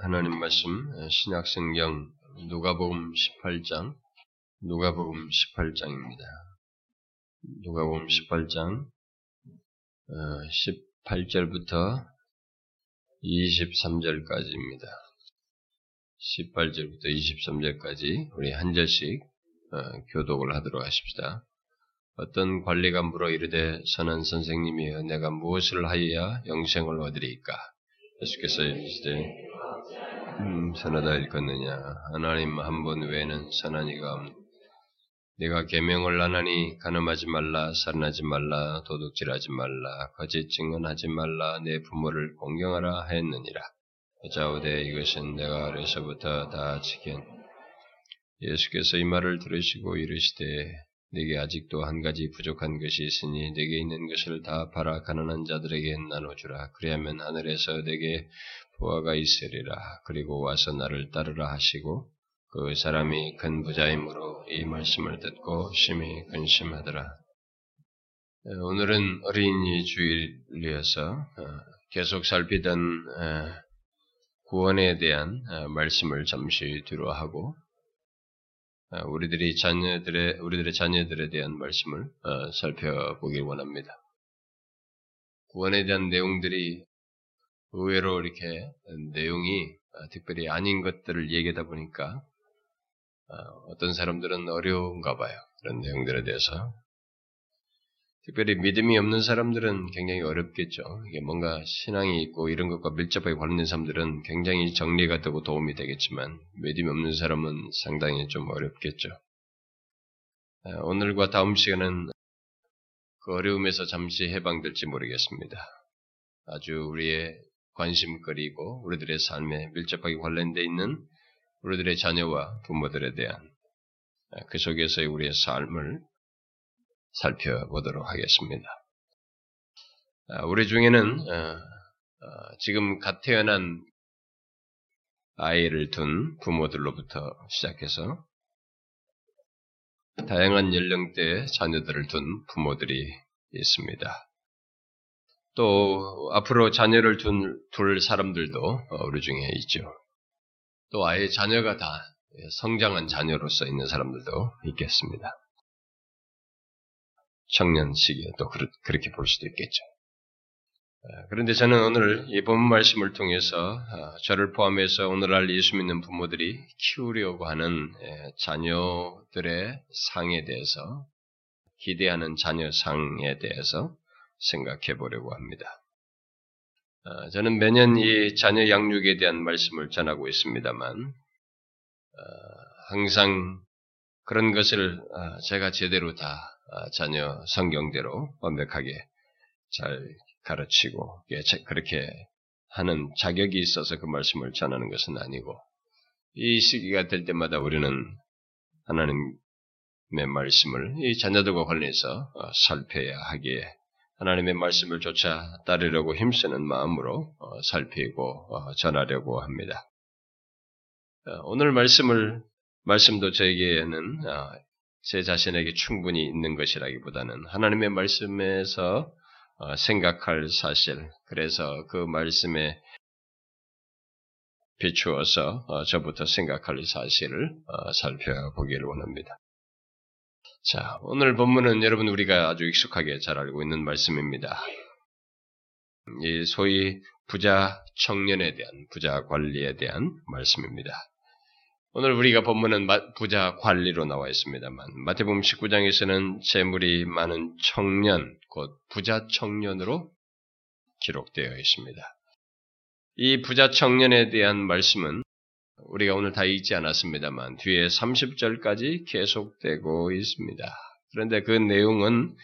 하나님 말씀 신약성경 누가복음 18장 누가복음 18장입니다. 누가복음 18장 18절부터 23절까지입니다. 18절부터 23절까지 우리 한 절씩 교독을 하도록 하십시다. 어떤 관리가 물어 이르되 선한 선생님이여 내가 무엇을 하여야 영생을 얻으리까? 예수께서 이르시되 음, 선하다 일컫느냐. 하나님 한 번 외에는 선한 이가 없. 네가 계명을 안 하니 가늠하지 말라 살인하지 말라 도둑질하지 말라 거짓 증언하지 말라 내 부모를 공경하라 하였느니라. 자우대 이것은 내가 어려서부터 다 지킨 예수께서 이 말을 들으시고 이르시되 네게 아직도 한 가지 부족한 것이 있으니 네게 있는 것을 다 팔아 가난한 자들에게 나눠주라. 그리하면 하늘에서 네게 부하가 있으리라. 그리고 와서 나를 따르라 하시고 그 사람이 큰 부자이므로 이 말씀을 듣고 심히 근심하더라. 오늘은 어린이 주일이어서 어, 계속 살피던 어, 구원에 대한 어, 말씀을 잠시 뒤로 하고 우리들이 자녀들의 우리들의 자녀들에 대한 말씀을 살펴보길 원합니다. 구원에 대한 내용들이 의외로 이렇게 내용이 어, 특별히 아닌 것들을 얘기하다 보니까 어, 어떤 사람들은 어려운가 봐요. 그런 내용들에 대해서. 특별히 믿음이 없는 사람들은 굉장히 어렵겠죠. 이게 뭔가 신앙이 있고 이런 것과 밀접하게 관련된 사람들은 굉장히 정리가 되고 도움이 되겠지만 믿음이 없는 사람은 상당히 좀 어렵겠죠. 어, 오늘과 다음 시간은 그 어려움에서 잠시 해방될지 모르겠습니다. 아주 우리의 관심거리고 우리들의 삶에 밀접하게 관련되어 있는 우리들의 자녀와 부모들에 대한 그 속에서의 우리의 삶을 살펴보도록 하겠습니다. 아, 우리 중에는 어, 어, 지금 갓 태어난 아이를 둔 부모들로부터 시작해서 다양한 연령대의 자녀들을 둔 부모들이 있습니다. 또 앞으로 자녀를 둔, 둘 사람들도 어, 우리 중에 있죠. 또 아예 자녀가 다 성장한 자녀로서 있는 사람들도 있겠습니다. 청년 시기에 또 그렇게 볼 수도 있겠죠. 어, 그런데 저는 오늘 이본 말씀을 통해서 어, 저를 포함해서 오늘날 예수 믿는 부모들이 키우려고 하는 자녀들의 상에 대해서 기대하는 자녀 상에 대해서 생각해 보려고 합니다. 어, 저는 매년 이 자녀 양육에 대한 말씀을 전하고 있습니다만, 어, 항상 그런 것을 어, 제가 제대로 다 자녀 성경대로 완벽하게 잘 가르치고 그렇게 하는 자격이 있어서 그 말씀을 전하는 것은 아니고 이 시기가 될 때마다 우리는 하나님의 말씀을 이 자녀들과 관련해서 살펴야 하기에 하나님의 말씀을 쫓아 따르려고 힘쓰는 마음으로 어, 살피고 어, 전하려고 합니다. 어, 오늘 말씀을 말씀도 저에게는 제 자신에게 충분히 있는 것이라기보다는 하나님의 말씀에서 생각할 사실, 그래서 그 말씀에 비추어서 저부터 생각할 사실을 살펴보기를 원합니다. 자, 오늘 본문은 여러분 우리가 아주 익숙하게 잘 알고 있는 말씀입니다. 이 소위 부자 청년에 대한 부자 관리에 대한 말씀입니다. 오늘 우리가 본문은 부자 관리로 나와 있습니다만 마태복음 19장에서는 재물이 많은 청년, 곧 부자 청년으로 기록되어 있습니다. 이 부자 청년에 대한 말씀은 우리가 오늘 다 읽지 않았습니다만 뒤에 30절까지 계속되고 있습니다. 그런데 그 내용은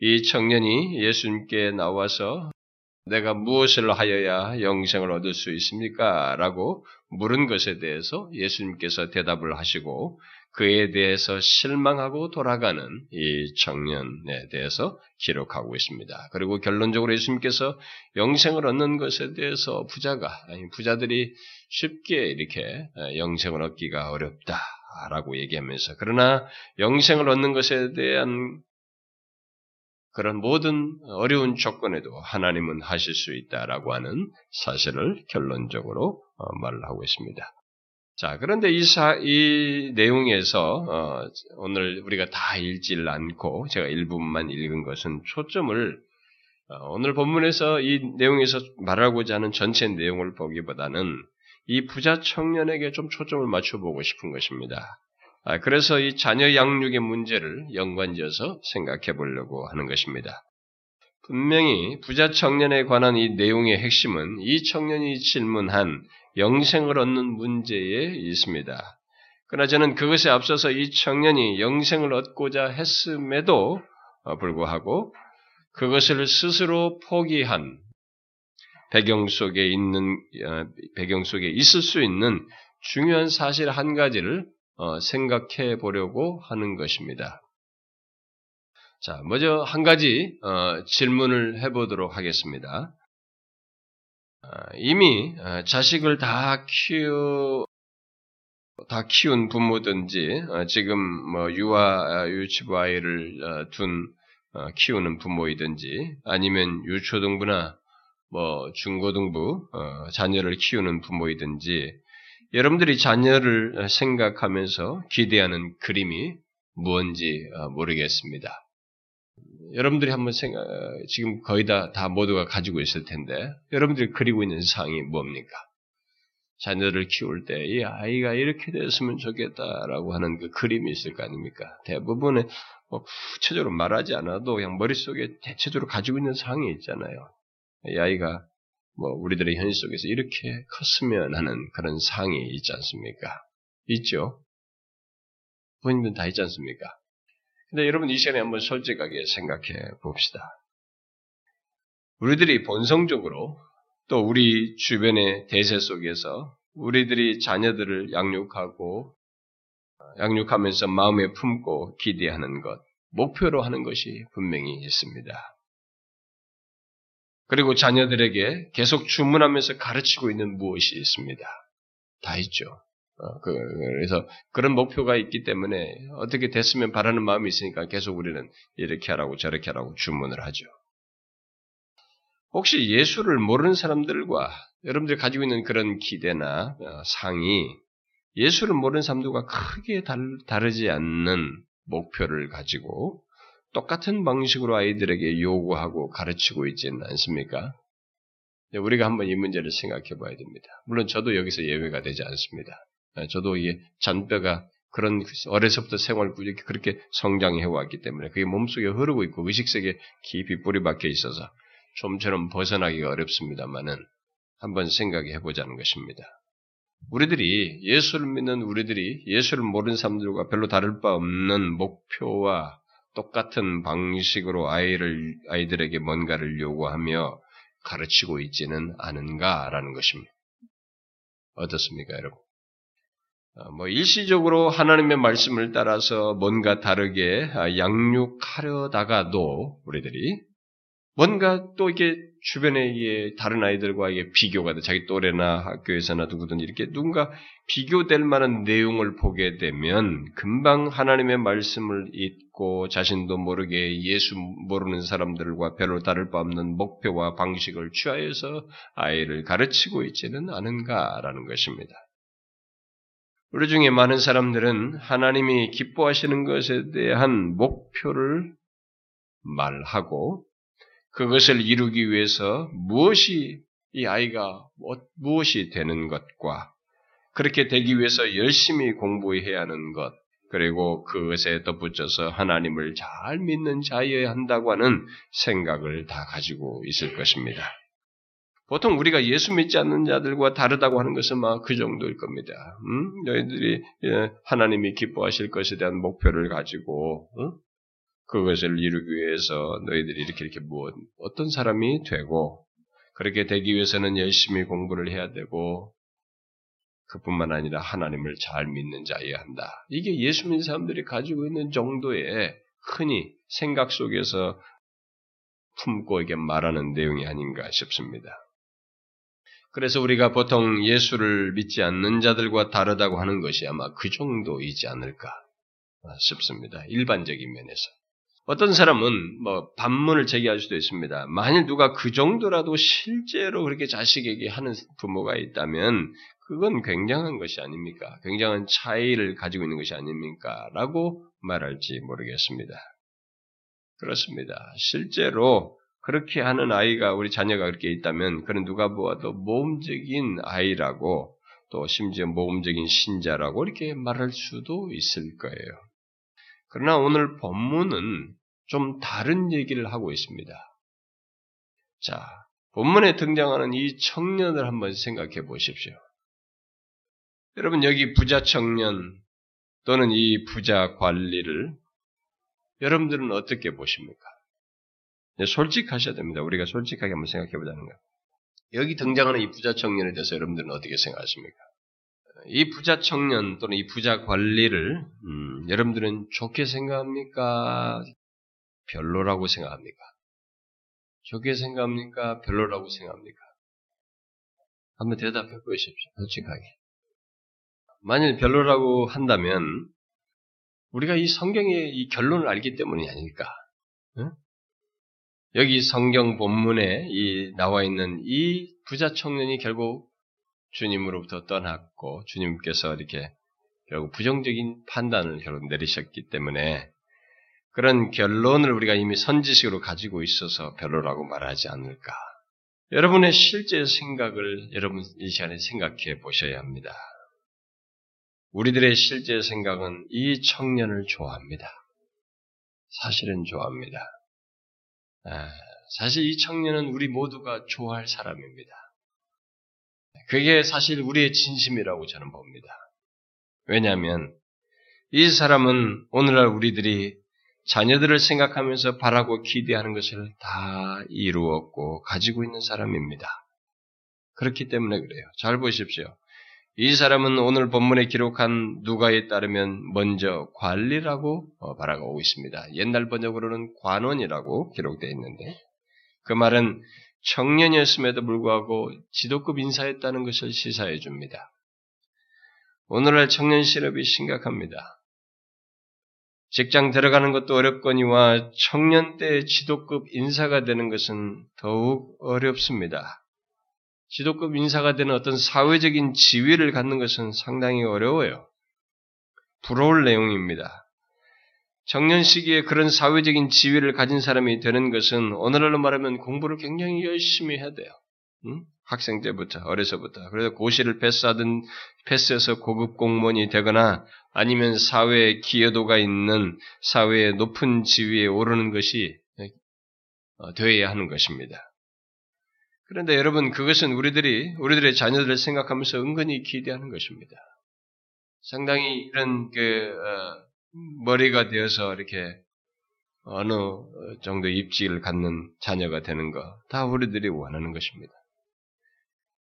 이 청년이 예수님께 나와서 내가 무엇을 하여야 영생을 얻을 수 있습니까? 라고 물은 것에 대해서 예수님께서 대답을 하시고 그에 대해서 실망하고 돌아가는 이 청년에 대해서 기록하고 있습니다. 그리고 결론적으로 예수님께서 영생을 얻는 것에 대해서 부자가, 아니 부자들이 쉽게 이렇게 영생을 얻기가 어렵다라고 얘기하면서 그러나 영생을 얻는 것에 대한 그런 모든 어려운 조건에도 하나님은 하실 수 있다라고 하는 사실을 결론적으로 말을 하고 있습니다. 자, 그런데 이, 사, 이 내용에서 어, 오늘 우리가 다 읽질 않고 제가 일부분만 읽은 것은 초점을 어, 오늘 본문에서 이 내용에서 말하고자 하는 전체 내용을 보기보다는 이 부자 청년에게 좀 초점을 맞춰보고 싶은 것입니다. 아, 그래서 이 자녀 양육의 문제를 연관지어서 생각해 보려고 하는 것입니다. 분명히 부자 청년에 관한 이 내용의 핵심은 이 청년이 질문한 영생을 얻는 문제에 있습니다. 그러나 저는 그것에 앞서서 이 청년이 영생을 얻고자 했음에도 불구하고 그것을 스스로 포기한 배경 속에 있는 어, 배경 속에 있을 수 있는 중요한 사실 한 가지를 어, 생각해 보려고 하는 것입니다. 자, 먼저 한 가지 어, 질문을 해보도록 하겠습니다. 이미 자식을 다 키우 다 키운 부모든지 지금 뭐 유아 유치부 아이를 둔 키우는 부모이든지 아니면 유초등부나 뭐 중고등부 어, 자녀를 키우는 부모이든지 여러분들이 자녀를 생각하면서 기대하는 그림이 어, 모르겠습니다. 여러분들이 한번 생각, 지금 거의 다, 다 모두가 가지고 있을 텐데, 여러분들이 그리고 있는 상이 뭡니까? 자녀를 키울 때, 이 아이가 이렇게 됐으면 좋겠다라고 하는 그 그림이 있을 거 아닙니까? 대부분의, 뭐, 구체적으로 말하지 않아도 그냥 머릿속에 대체적으로 가지고 있는 상이 있잖아요. 이 아이가 뭐 우리들의 현실 속에서 이렇게 컸으면 하는 그런 상이 있지 않습니까? 있죠. 부모님들 다 있지 않습니까? 근데 여러분 이 시간에 한번 솔직하게 생각해 봅시다. 우리들이 본성적으로 또 우리 주변의 대세 속에서 우리들이 자녀들을 양육하고 양육하면서 마음에 품고 기대하는 것, 목표로 하는 것이 분명히 있습니다. 그리고 자녀들에게 계속 주문하면서 가르치고 있는 무엇이 있습니다. 다 있죠. 어, 그, 래서 그런 목표가 있기 때문에 어떻게 됐으면 바라는 마음이 있으니까 계속 우리는 이렇게 하라고 저렇게 하라고 주문을 하죠. 혹시 예수를 모르는 사람들과 여러분들이 가지고 있는 그런 기대나 어, 상이 예수를 모르는 사람들과 크게 다르지 않는 목표를 가지고 똑같은 방식으로 아이들에게 요구하고 가르치고 있지는 않습니까? 우리가 한번 이 문제를 생각해 봐야 됩니다. 물론 저도 여기서 예외가 되지 않습니다. 아, 저도 이게 잔뼈가 그런 어려서부터 생활 구조이 그렇게 성장해 왔기 때문에 그게 몸속에 흐르고 있고 의식세계에 깊이 뿌리 박혀 있어서 좀처럼 벗어나기가 어렵습니다만은 한번 생각해 보자는 것입니다. 우리들이 예수를 믿는 우리들이 예수를 모르는 사람들과 별로 다를 바 없는 목표와 똑같은 방식으로 아이를, 아이들에게 뭔가를 요구하며 가르치고 있지는 않은가라는 것입니다. 어떻습니까, 여러분? 어, 뭐, 일시적으로 하나님의 말씀을 따라서 뭔가 다르게 양육하려다가도 우리들이 뭔가 또 이게 주변에 다른 아이들과 이게 비교가 돼. 자기 또래나 학교에서나 누구든 이렇게 누군가 비교될 만한 내용을 보게 되면 금방 하나님의 말씀을 잊고 자신도 모르게 예수 모르는 사람들과 별로 다를 바 없는 목표와 방식을 취하여서 아이를 가르치고 있지는 않은가라는 것입니다. 우리 중에 많은 사람들은 하나님이 기뻐하시는 것에 대한 목표를 말하고 그것을 이루기 위해서 무엇이 이 아이가 무엇이 되는 것과 그렇게 되기 위해서 열심히 공부해야 하는 것, 그리고 그것에 덧붙여서 하나님을 잘 믿는 자여야 한다고 하는 생각을 다 가지고 있을 것입니다. 보통 우리가 예수 믿지 않는 자들과 다르다고 하는 것은 막 그 정도일 겁니다. 음? 너희들이 예, 하나님이 기뻐하실 것에 대한 목표를 가지고 응? 그것을 이루기 위해서 너희들이 이렇게 이렇게 무엇, 어떤 사람이 되고, 그렇게 되기 위해서는 열심히 공부를 해야 되고, 그뿐만 아니라 하나님을 잘 믿는 자여야 한다. 이게 예수 믿는 사람들이 가지고 있는 정도의 흔히 생각 속에서 품고 이게 말하는 내용이 아닌가 싶습니다. 그래서 우리가 보통 예수를 믿지 않는 자들과 다르다고 하는 것이 아마 그 정도이지 않을까 싶습니다. 일반적인 면에서. 어떤 사람은 뭐 반문을 제기할 수도 있습니다. 만일 누가 그 정도라도 실제로 그렇게 자식에게 하는 부모가 있다면 그건 굉장한 것이 아닙니까? 굉장한 차이를 가지고 있는 것이 아닙니까? 라고 말할지 모르겠습니다. 그렇습니다. 실제로 그렇게 하는 아이가 우리 자녀가 그렇게 있다면 그는 누가 보아도 모험적인 아이라고 또 심지어 모험적인 신자라고 이렇게 말할 수도 있을 거예요. 그러나 오늘 본문은 좀 다른 얘기를 하고 있습니다. 자, 본문에 등장하는 이 청년을 한번 생각해 보십시오. 여러분 여기 부자 청년 또는 이 부자 관리를 여러분들은 어떻게 보십니까? 네, 솔직하셔야 됩니다. 우리가 솔직하게 한번 생각해 보자는 거예요. 여기 등장하는 이 부자 청년에 대해서 여러분들은 어떻게 생각하십니까? 이 부자 청년 또는 이 부자 관리를 음, 여러분들은 좋게 생각합니까? 별로라고 생각합니까? 좋게 생각합니까? 별로라고 생각합니까? 한번 대답해 보십시오. 솔직하게. 만일 별로라고 한다면 우리가 이 성경의 이 결론을 알기 때문이 아닐까? 응? 여기 성경 본문에 이 나와 있는 이 부자 청년이 결국 주님으로부터 떠났고 주님께서 이렇게 결국 부정적인 판단을 결국 내리셨기 때문에 그런 결론을 우리가 이미 선지식으로 가지고 있어서 별로라고 말하지 않을까. 여러분의 실제 생각을 여러분 이 시간에 생각해 보셔야 합니다. 우리들의 실제 생각은 이 청년을 좋아합니다. 사실은 좋아합니다. 아, 사실 이 청년은 우리 모두가 좋아할 사람입니다. 그게 사실 우리의 진심이라고 저는 봅니다. 왜냐하면 이 사람은 오늘날 우리들이 자녀들을 생각하면서 바라고 기대하는 것을 다 이루었고 가지고 있는 사람입니다. 그렇기 때문에 그래요. 잘 보십시오. 이 사람은 오늘 본문에 기록한 누가에 따르면 먼저 관리라고 바라고 고 있습니다. 옛날 번역으로는 관원이라고 기록되어 있는데 그 말은 청년이었음에도 불구하고 지도급 인사였다는 것을 시사해 줍니다. 오늘날 청년 실업이 심각합니다. 직장 들어가는 것도 어렵거니와 청년 때 지도급 인사가 되는 것은 더욱 어렵습니다. 지도급 인사가 되는 어떤 사회적인 지위를 갖는 것은 상당히 어려워요. 부러울 내용입니다. 청년 시기에 그런 사회적인 지위를 가진 사람이 되는 것은 오늘날로 말하면 공부를 굉장히 열심히 해야 돼요. 응? 학생 때부터 어려서부터 그래서 고시를 패스하든 패스해서 고급 공무원이 되거나 아니면 사회에 기여도가 있는 사회의 높은 지위에 오르는 것이 어, 되어야 하는 것입니다. 그런데 여러분 그것은 우리들이 우리들의 자녀들을 생각하면서 은근히 기대하는 것입니다. 상당히 이런 그 어, 머리가 되어서 이렇게 어느 정도 입지를 갖는 자녀가 되는 것 다 우리들이 원하는 것입니다.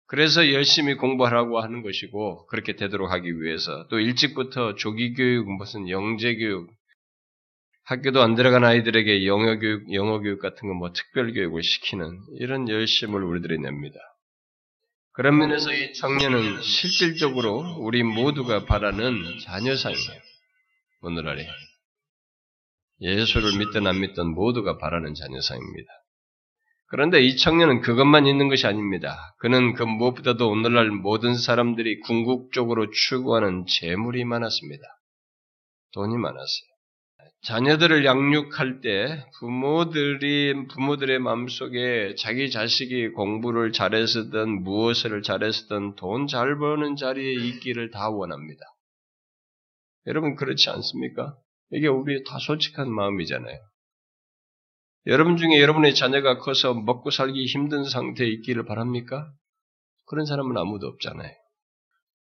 그래서 열심히 공부하라고 하는 것이고 그렇게 되도록 하기 위해서 또 일찍부터 조기 교육 무슨 영재 교육 학교도 안 들어간 아이들에게 영어 교육, 영어 교육 같은 거 뭐 특별 교육을 시키는 이런 열심을 우리들이 냅니다. 그런 면에서 이 청년은 실질적으로 우리 모두가 바라는 자녀상이에요. 오늘날에 예수를 믿든 안 믿든 모두가 바라는 자녀상입니다. 그런데 이 청년은 그것만 있는 것이 아닙니다. 그는 그 무엇보다도 오늘날 모든 사람들이 궁극적으로 추구하는 재물이 많았습니다. 돈이 많았어요. 자녀들을 양육할 때 부모들이 부모들의 마음속에 자기 자식이 공부를 잘했었든 무엇을 잘했었든 돈잘 버는 자리에 있기를 다 원합니다. 여러분 그렇지 않습니까? 이게 우리 다 솔직한 마음이잖아요. 여러분 중에 여러분의 자녀가 커서 먹고 살기 힘든 상태에 있기를 바랍니까? 그런 사람은 아무도 없잖아요.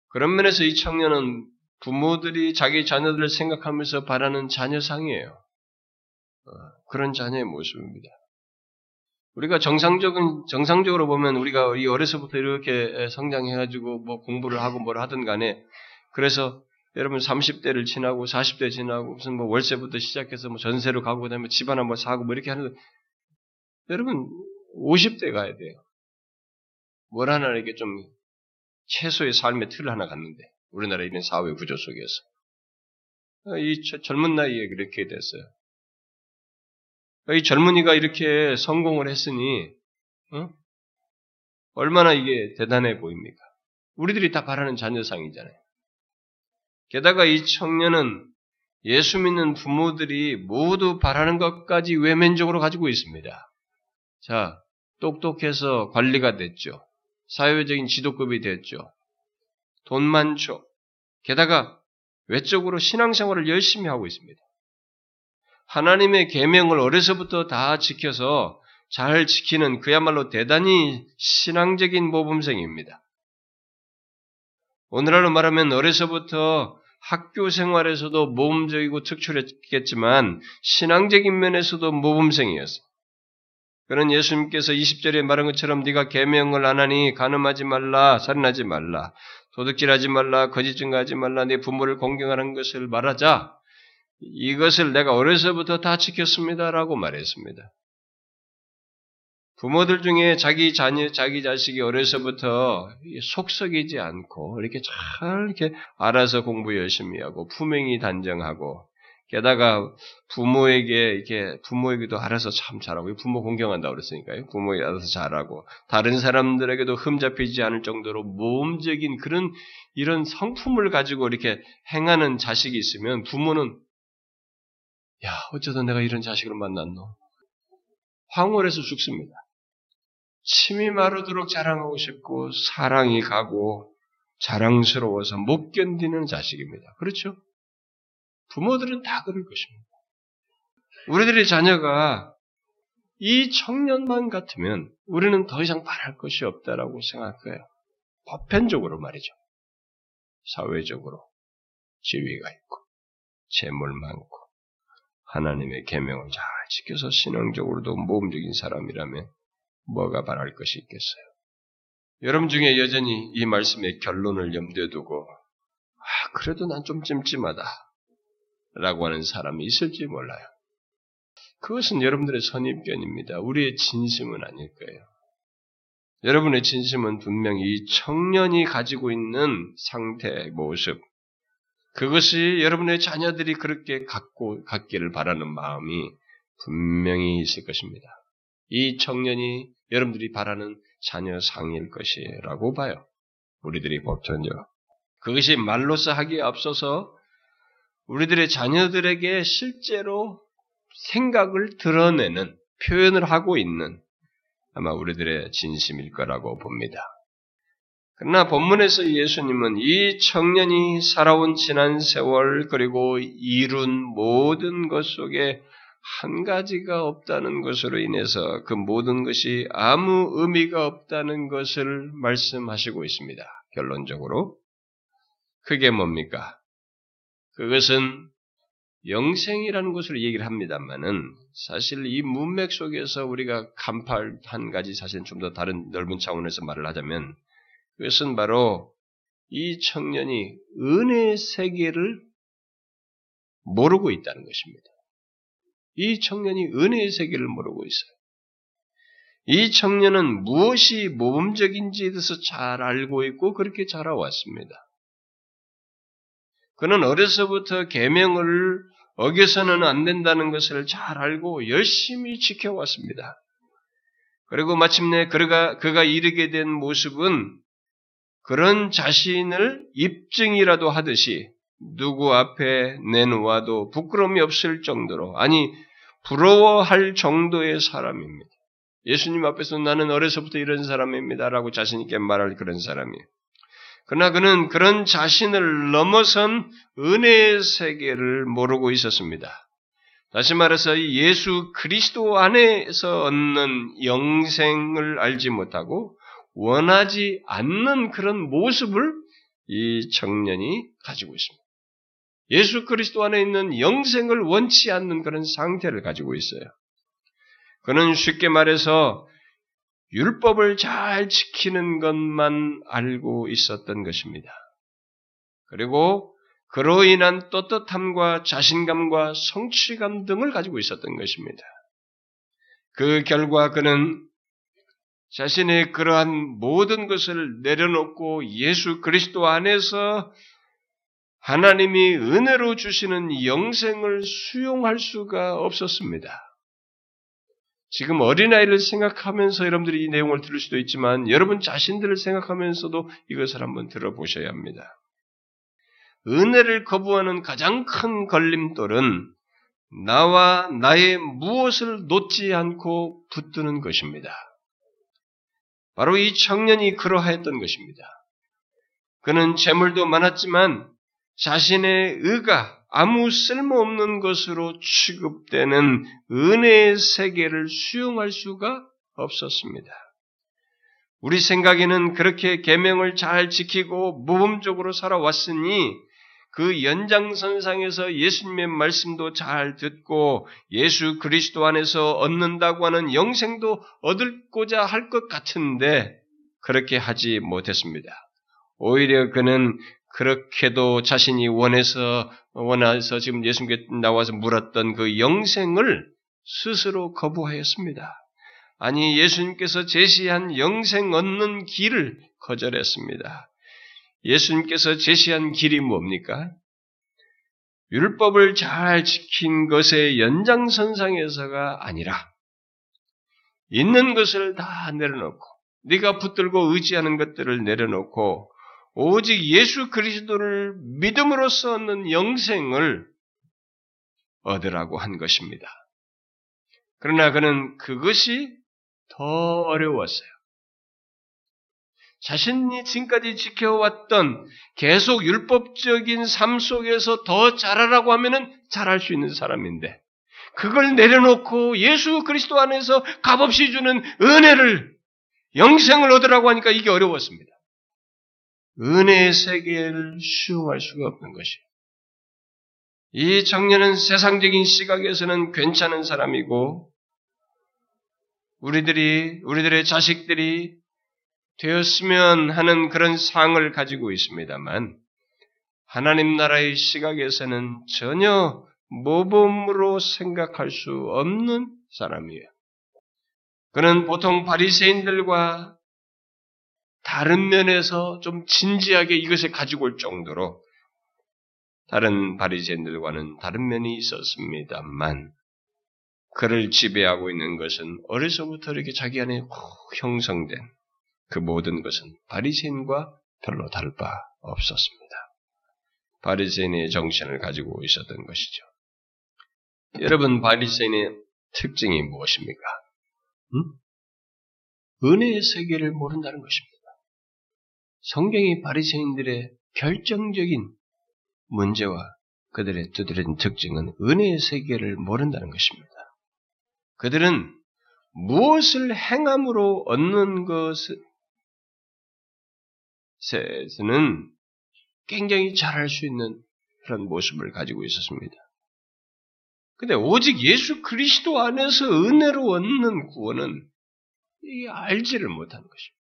그런 면에서 이 청년은 부모들이 자기 자녀들을 생각하면서 바라는 자녀상이에요. 어, 그런 자녀의 모습입니다. 우리가 정상적인, 정상적으로 보면 우리가 이 어려서부터 이렇게 성장해가지고 뭐 공부를 하고 뭘 하든 간에 그래서 여러분 30대를 지나고 40대 지나고 무슨 뭐 월세부터 시작해서 뭐 전세로 가고 그다음에 집 하나 뭐 사고 뭐 이렇게 하는 여러분 50대 가야 돼요. 뭘 하나 이렇게 좀 최소의 삶의 틀을 하나 갖는데 우리나라 이런 사회 구조 속에서. 이 젊은 나이에 그렇게 됐어요. 이 젊은이가 이렇게 성공을 했으니, 어? 얼마나 이게 대단해 보입니까? 우리들이 다 바라는 자녀상이잖아요. 게다가 이 청년은 예수 믿는 부모들이 모두 바라는 것까지 외면적으로 가지고 있습니다. 자, 똑똑해서 관리가 됐죠. 사회적인 지도급이 됐죠. 돈 많죠. 게다가 외적으로 신앙생활을 열심히 하고 있습니다. 하나님의 계명을 어려서부터 다 지켜서 잘 지키는 그야말로 대단히 신앙적인 모범생입니다. 오늘날로 말하면 어려서부터 학교 생활에서도 모범적이고 특출했겠지만 신앙적인 면에서도 모범생이었어. 그는 예수님께서 20절에 말한 것처럼 네가 계명을 안 하니 간음하지 말라, 살인하지 말라, 도둑질하지 말라, 거짓 증거하지 말라, 네 부모를 공경하는 것을 말하자. 이것을 내가 어려서부터 다 지켰습니다라고 말했습니다. 부모들 중에 자기 자녀, 자기 자식이 어려서부터 속썩이지 않고 이렇게 잘 이렇게 알아서 공부 열심히 하고 품행이 단정하고 게다가 부모에게 이렇게 부모에게도 알아서 참 잘하고 부모 공경한다고 그랬으니까요. 부모에게 알아서 잘하고 다른 사람들에게도 흠잡히지 않을 정도로 모험적인 그런 이런 성품을 가지고 이렇게 행하는 자식이 있으면 부모는 야 어쩌다 내가 이런 자식을 만났노 황홀해서 죽습니다. 침이 마르도록 자랑하고 싶고 사랑이 가고 자랑스러워서 못 견디는 자식입니다. 그렇죠? 부모들은 다 그럴 것입니다. 우리들의 자녀가 이 청년만 같으면 우리는 더 이상 바랄 것이 없다라고 생각할 거예요. 보편적으로 말이죠. 사회적으로 지위가 있고 재물 많고 하나님의 계명을 잘 지켜서 신앙적으로도 모험적인 사람이라면 뭐가 바랄 것이 있겠어요? 여러분 중에 여전히 이 말씀의 결론을 염두에 두고 아, 그래도 난 좀 찜찜하다 라고 하는 사람이 있을지 몰라요. 그것은 여러분들의 선입견입니다. 우리의 진심은 아닐 거예요. 여러분의 진심은 분명히 이 청년이 가지고 있는 상태, 모습, 그것이 여러분의 자녀들이 그렇게 갖고, 갖기를 바라는 마음이 분명히 있을 것입니다. 이 청년이 여러분들이 바라는 자녀 상일 것이라고 봐요. 우리들이 보통요. 그것이 말로서 하기에 앞서서 우리들의 자녀들에게 실제로 생각을 드러내는 표현을 하고 있는 아마 우리들의 진심일 거라고 봅니다. 그러나 본문에서 예수님은 이 청년이 살아온 지난 세월 그리고 이룬 모든 것 속에 한 가지가 없다는 것으로 인해서 그 모든 것이 아무 의미가 없다는 것을 말씀하시고 있습니다. 결론적으로. 그게 뭡니까? 그것은 영생이라는 것을 얘기를 합니다만은 사실 이 문맥 속에서 우리가 간파한 가지 사실은 좀 더 다른 넓은 차원에서 말을 하자면 그것은 바로 이 청년이 은혜의 세계를 모르고 있다는 것입니다. 이 청년이 은혜의 세계를 모르고 있어요. 이 청년은 무엇이 모범적인지에 대해서 잘 알고 있고 그렇게 자라왔습니다. 그는 어려서부터 계명을 어겨서는 안 된다는 것을 잘 알고 열심히 지켜왔습니다. 그리고 마침내 그가, 그가 이르게 된 모습은 그런 자신을 입증이라도 하듯이 누구 앞에 내놓아도 부끄러움이 없을 정도로, 아니, 부러워할 정도의 사람입니다. 예수님 앞에서 나는 어려서부터 이런 사람입니다라고 자신있게 말할 그런 사람이에요. 그러나 그는 그런 자신을 넘어선 은혜의 세계를 모르고 있었습니다. 다시 말해서 예수 그리스도 안에서 얻는 영생을 알지 못하고 원하지 않는 그런 모습을 이 청년이 가지고 있습니다. 예수 그리스도 안에 있는 영생을 원치 않는 그런 상태를 가지고 있어요. 그는 쉽게 말해서 율법을 잘 지키는 것만 알고 있었던 것입니다. 그리고 그로 인한 떳떳함과 자신감과 성취감 등을 가지고 있었던 것입니다. 그 결과 그는 자신의 그러한 모든 것을 내려놓고 예수 그리스도 안에서 하나님이 은혜로 주시는 영생을 수용할 수가 없었습니다. 지금 어린아이를 생각하면서 여러분들이 이 내용을 들을 수도 있지만 여러분 자신들을 생각하면서도 이것을 한번 들어보셔야 합니다. 은혜를 거부하는 가장 큰 걸림돌은 나와 나의 무엇을 놓지 않고 붙드는 것입니다. 바로 이 청년이 그러하였던 것입니다. 그는 재물도 많았지만 자신의 의가 아무 쓸모없는 것으로 취급되는 은혜의 세계를 수용할 수가 없었습니다. 우리 생각에는 그렇게 계명을 잘 지키고 모범적으로 살아왔으니 그 연장선상에서 예수님의 말씀도 잘 듣고 예수 그리스도 안에서 얻는다고 하는 영생도 얻을고자 할 것 같은데 그렇게 하지 못했습니다. 오히려 그는 그렇게도 자신이 원해서 원해서 지금 예수님께 나와서 물었던 그 영생을 스스로 거부하였습니다. 아니 예수님께서 제시한 영생 얻는 길을 거절했습니다. 예수님께서 제시한 길이 뭡니까? 율법을 잘 지킨 것의 연장선상에서가 아니라 있는 것을 다 내려놓고 네가 붙들고 의지하는 것들을 내려놓고 오직 예수 그리스도를 믿음으로써 얻는 영생을 얻으라고 한 것입니다. 그러나 그는 그것이 더 어려웠어요. 자신이 지금까지 지켜왔던 계속 율법적인 삶 속에서 더 잘하라고 하면은 잘할 수 있는 사람인데, 그걸 내려놓고 예수 그리스도 안에서 값없이 주는 은혜를, 영생을 얻으라고 하니까 이게 어려웠습니다. 은혜의 세계를 수용할 수가 없는 것이에요. 이 청년은 세상적인 시각에서는 괜찮은 사람이고, 우리들이, 우리들의 자식들이 되었으면 하는 그런 상을 가지고 있습니다만, 하나님 나라의 시각에서는 전혀 모범으로 생각할 수 없는 사람이에요. 그는 보통 바리새인들과 다른 면에서 좀 진지하게 이것을 가지고 올 정도로 다른 바리새인들과는 다른 면이 있었습니다만 그를 지배하고 있는 것은 어려서부터 이렇게 자기 안에 형성된 그 모든 것은 바리새인과 별로 다를 바 없었습니다. 바리새인의 정신을 가지고 있었던 것이죠. 여러분 바리새인의 특징이 무엇입니까? 음? 은혜의 세계를 모른다는 것입니다. 성경이 바리새인들의 결정적인 문제와 그들의 두드린 특징은 은혜의 세계를 모른다는 것입니다. 그들은 무엇을 행함으로 얻는 것에서는 굉장히 잘할 수 있는 그런 모습을 가지고 있었습니다. 근데 오직 예수 그리스도 안에서 은혜로 얻는 구원은 이게 알지를 못하는 것입니다.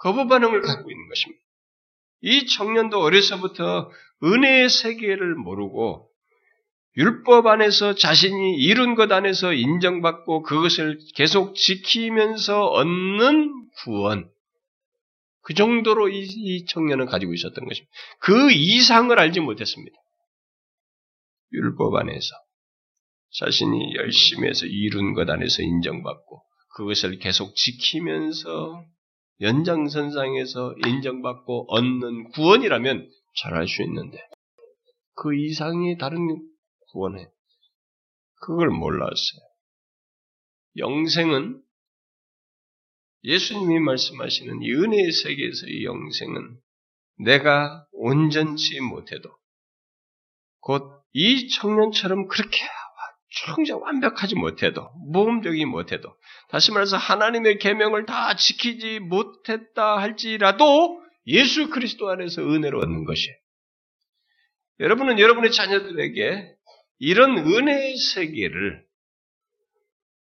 거부 반응을 갖고 있는 것입니다. 이 청년도 어려서부터 은혜의 세계를 모르고 율법 안에서 자신이 이룬 것 안에서 인정받고 그것을 계속 지키면서 얻는 구원. 그 정도로 이, 이 청년은 가지고 있었던 것입니다. 그 이상을 알지 못했습니다. 율법 안에서 자신이 열심히 해서 이룬 것 안에서 인정받고 그것을 계속 지키면서 연장선상에서 인정받고 얻는 구원이라면 잘할 수 있는데 그 이상의 다른 구원에 그걸 몰랐어요. 영생은 예수님이 말씀하시는 이 은혜의 세계에서의 영생은 내가 온전치 못해도 곧 이 청년처럼 그렇게 청자 완벽하지 못해도 모험적이 못해도 다시 말해서 하나님의 계명을 다 지키지 못했다 할지라도 예수 그리스도 안에서 은혜로 얻는 것이에요. 여러분은 여러분의 자녀들에게 이런 은혜의 세계를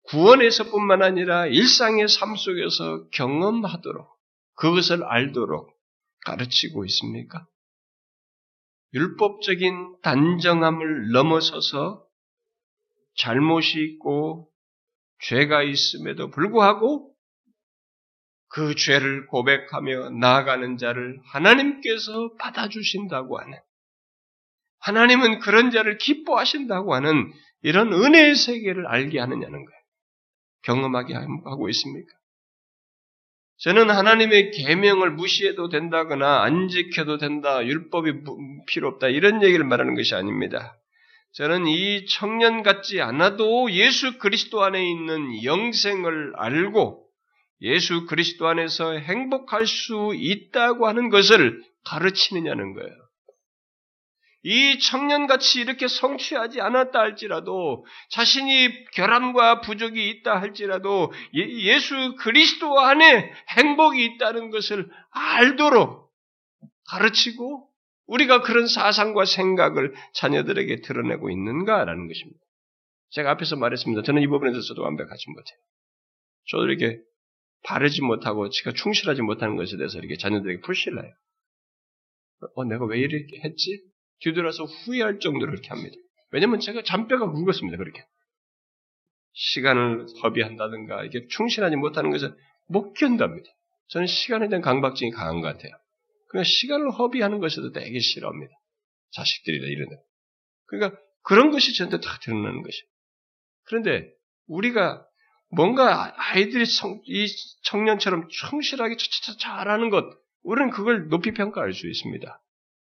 구원에서뿐만 아니라 일상의 삶 속에서 경험하도록 그것을 알도록 가르치고 있습니까? 율법적인 단정함을 넘어서서 잘못이 있고 죄가 있음에도 불구하고 그 죄를 고백하며 나아가는 자를 하나님께서 받아주신다고 하는 하나님은 그런 자를 기뻐하신다고 하는 이런 은혜의 세계를 알게 하느냐는 거예요. 경험하게 하고 있습니까? 저는 하나님의 계명을 무시해도 된다거나 안 지켜도 된다, 율법이 필요 없다 이런 얘기를 말하는 것이 아닙니다. 저는 이 청년 같지 않아도 예수 그리스도 안에 있는 영생을 알고 예수 그리스도 안에서 행복할 수 있다고 하는 것을 가르치느냐는 거예요. 이 청년같이 이렇게 성취하지 않았다 할지라도 자신이 결함과 부족이 있다 할지라도 예, 수 그리스도 안에 행복이 있다는 것을 알도록 가르치고 우리가 그런 사상과 생각을 자녀들에게 드러내고 있는가라는 것입니다. 제가 앞에서 말했습니다. 저는 이 부분에 대해서도 완벽하지 못해요. 저도 이렇게 바르지 못하고 제가 충실하지 못하는 것에 대해서 이렇게 자녀들에게 해요. 어, 내가 왜 이렇게 했지? 뒤돌아서 후회할 정도로 이렇게 합니다. 왜냐면 제가 잔뼈가 굵었습니다. 그렇게. 시간을 허비한다든가 이게 충실하지 못하는 것은 못 견답니다. 저는 시간에 대한 강박증이 강한 것 같아요. 그냥 시간을 허비하는 것에도 되게 싫어합니다. 자식들이나 이런 데. 그러니까 그런 것이 저한테 다 드러나는 것이에요. 그런데 우리가 뭔가 아이들이 성, 이 청년처럼 충실하게 차차차 잘하는 것, 우리는 그걸 높이 평가할 수 있습니다.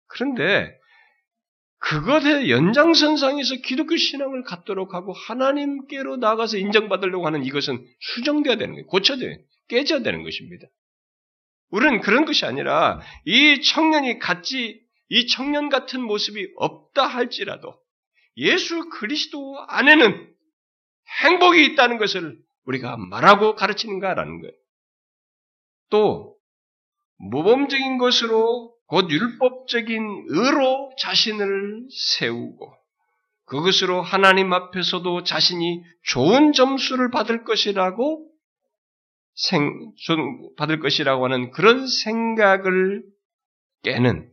그런데 그것의 연장선상에서 기독교 신앙을 갖도록 하고 하나님께로 나가서 인정받으려고 하는 이것은 수정돼야 되는 거예요. 고쳐야 돼요. 깨져야 되는 것입니다. 우리는 그런 것이 아니라 이 청년이 같이 이 청년 같은 모습이 없다 할지라도 예수 그리스도 안에는 행복이 있다는 것을 우리가 말하고 가르치는가라는 거예요. 또 모범적인 것으로 곧 율법적인 의로 자신을 세우고 그것으로 하나님 앞에서도 자신이 좋은 점수를 받을 것이라고 생, 받을 것이라고 하는 그런 생각을 깨는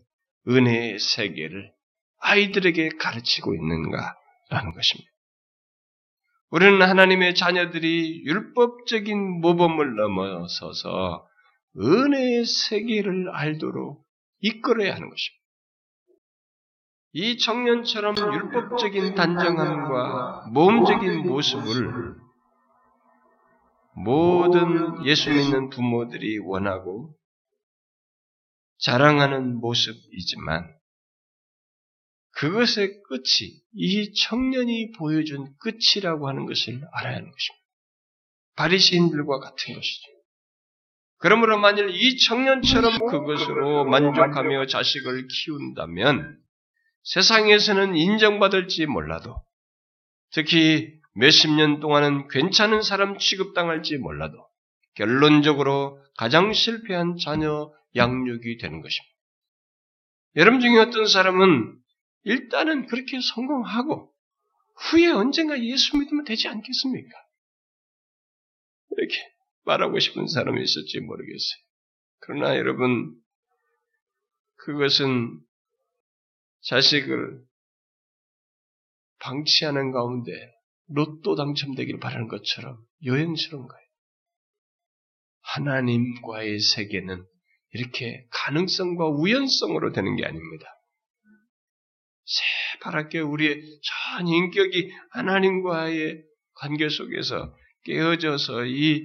은혜의 세계를 아이들에게 가르치고 있는가라는 것입니다. 우리는 하나님의 자녀들이 율법적인 모범을 넘어서서 은혜의 세계를 알도록 이끌어야 하는 것입니다. 이 청년처럼 율법적인 단정함과 모험적인 모습을 모든 예수 믿는 부모들이 원하고 자랑하는 모습이지만 그것의 끝이 이 청년이 보여준 끝이라고 하는 것을 알아야 하는 것입니다. 바리새인들과 같은 것이죠. 그러므로 만일 이 청년처럼 그것으로 만족하며 자식을 키운다면 세상에서는 인정받을지 몰라도 특히 몇십 년 동안은 괜찮은 사람 취급당할지 몰라도 결론적으로 가장 실패한 자녀 양육이 되는 것입니다. 여러분 중에 어떤 사람은 일단은 그렇게 성공하고 후에 언젠가 예수 믿으면 되지 않겠습니까? 이렇게 말하고 싶은 사람이 있을지 모르겠어요. 그러나 여러분, 그것은 자식을 방치하는 가운데 로또 당첨되기를 바라는 것처럼 요행스러운 거예요. 하나님과의 세계는 이렇게 가능성과 우연성으로 되는 게 아닙니다. 새파랗게 우리의 전 인격이 하나님과의 관계 속에서 깨어져서 이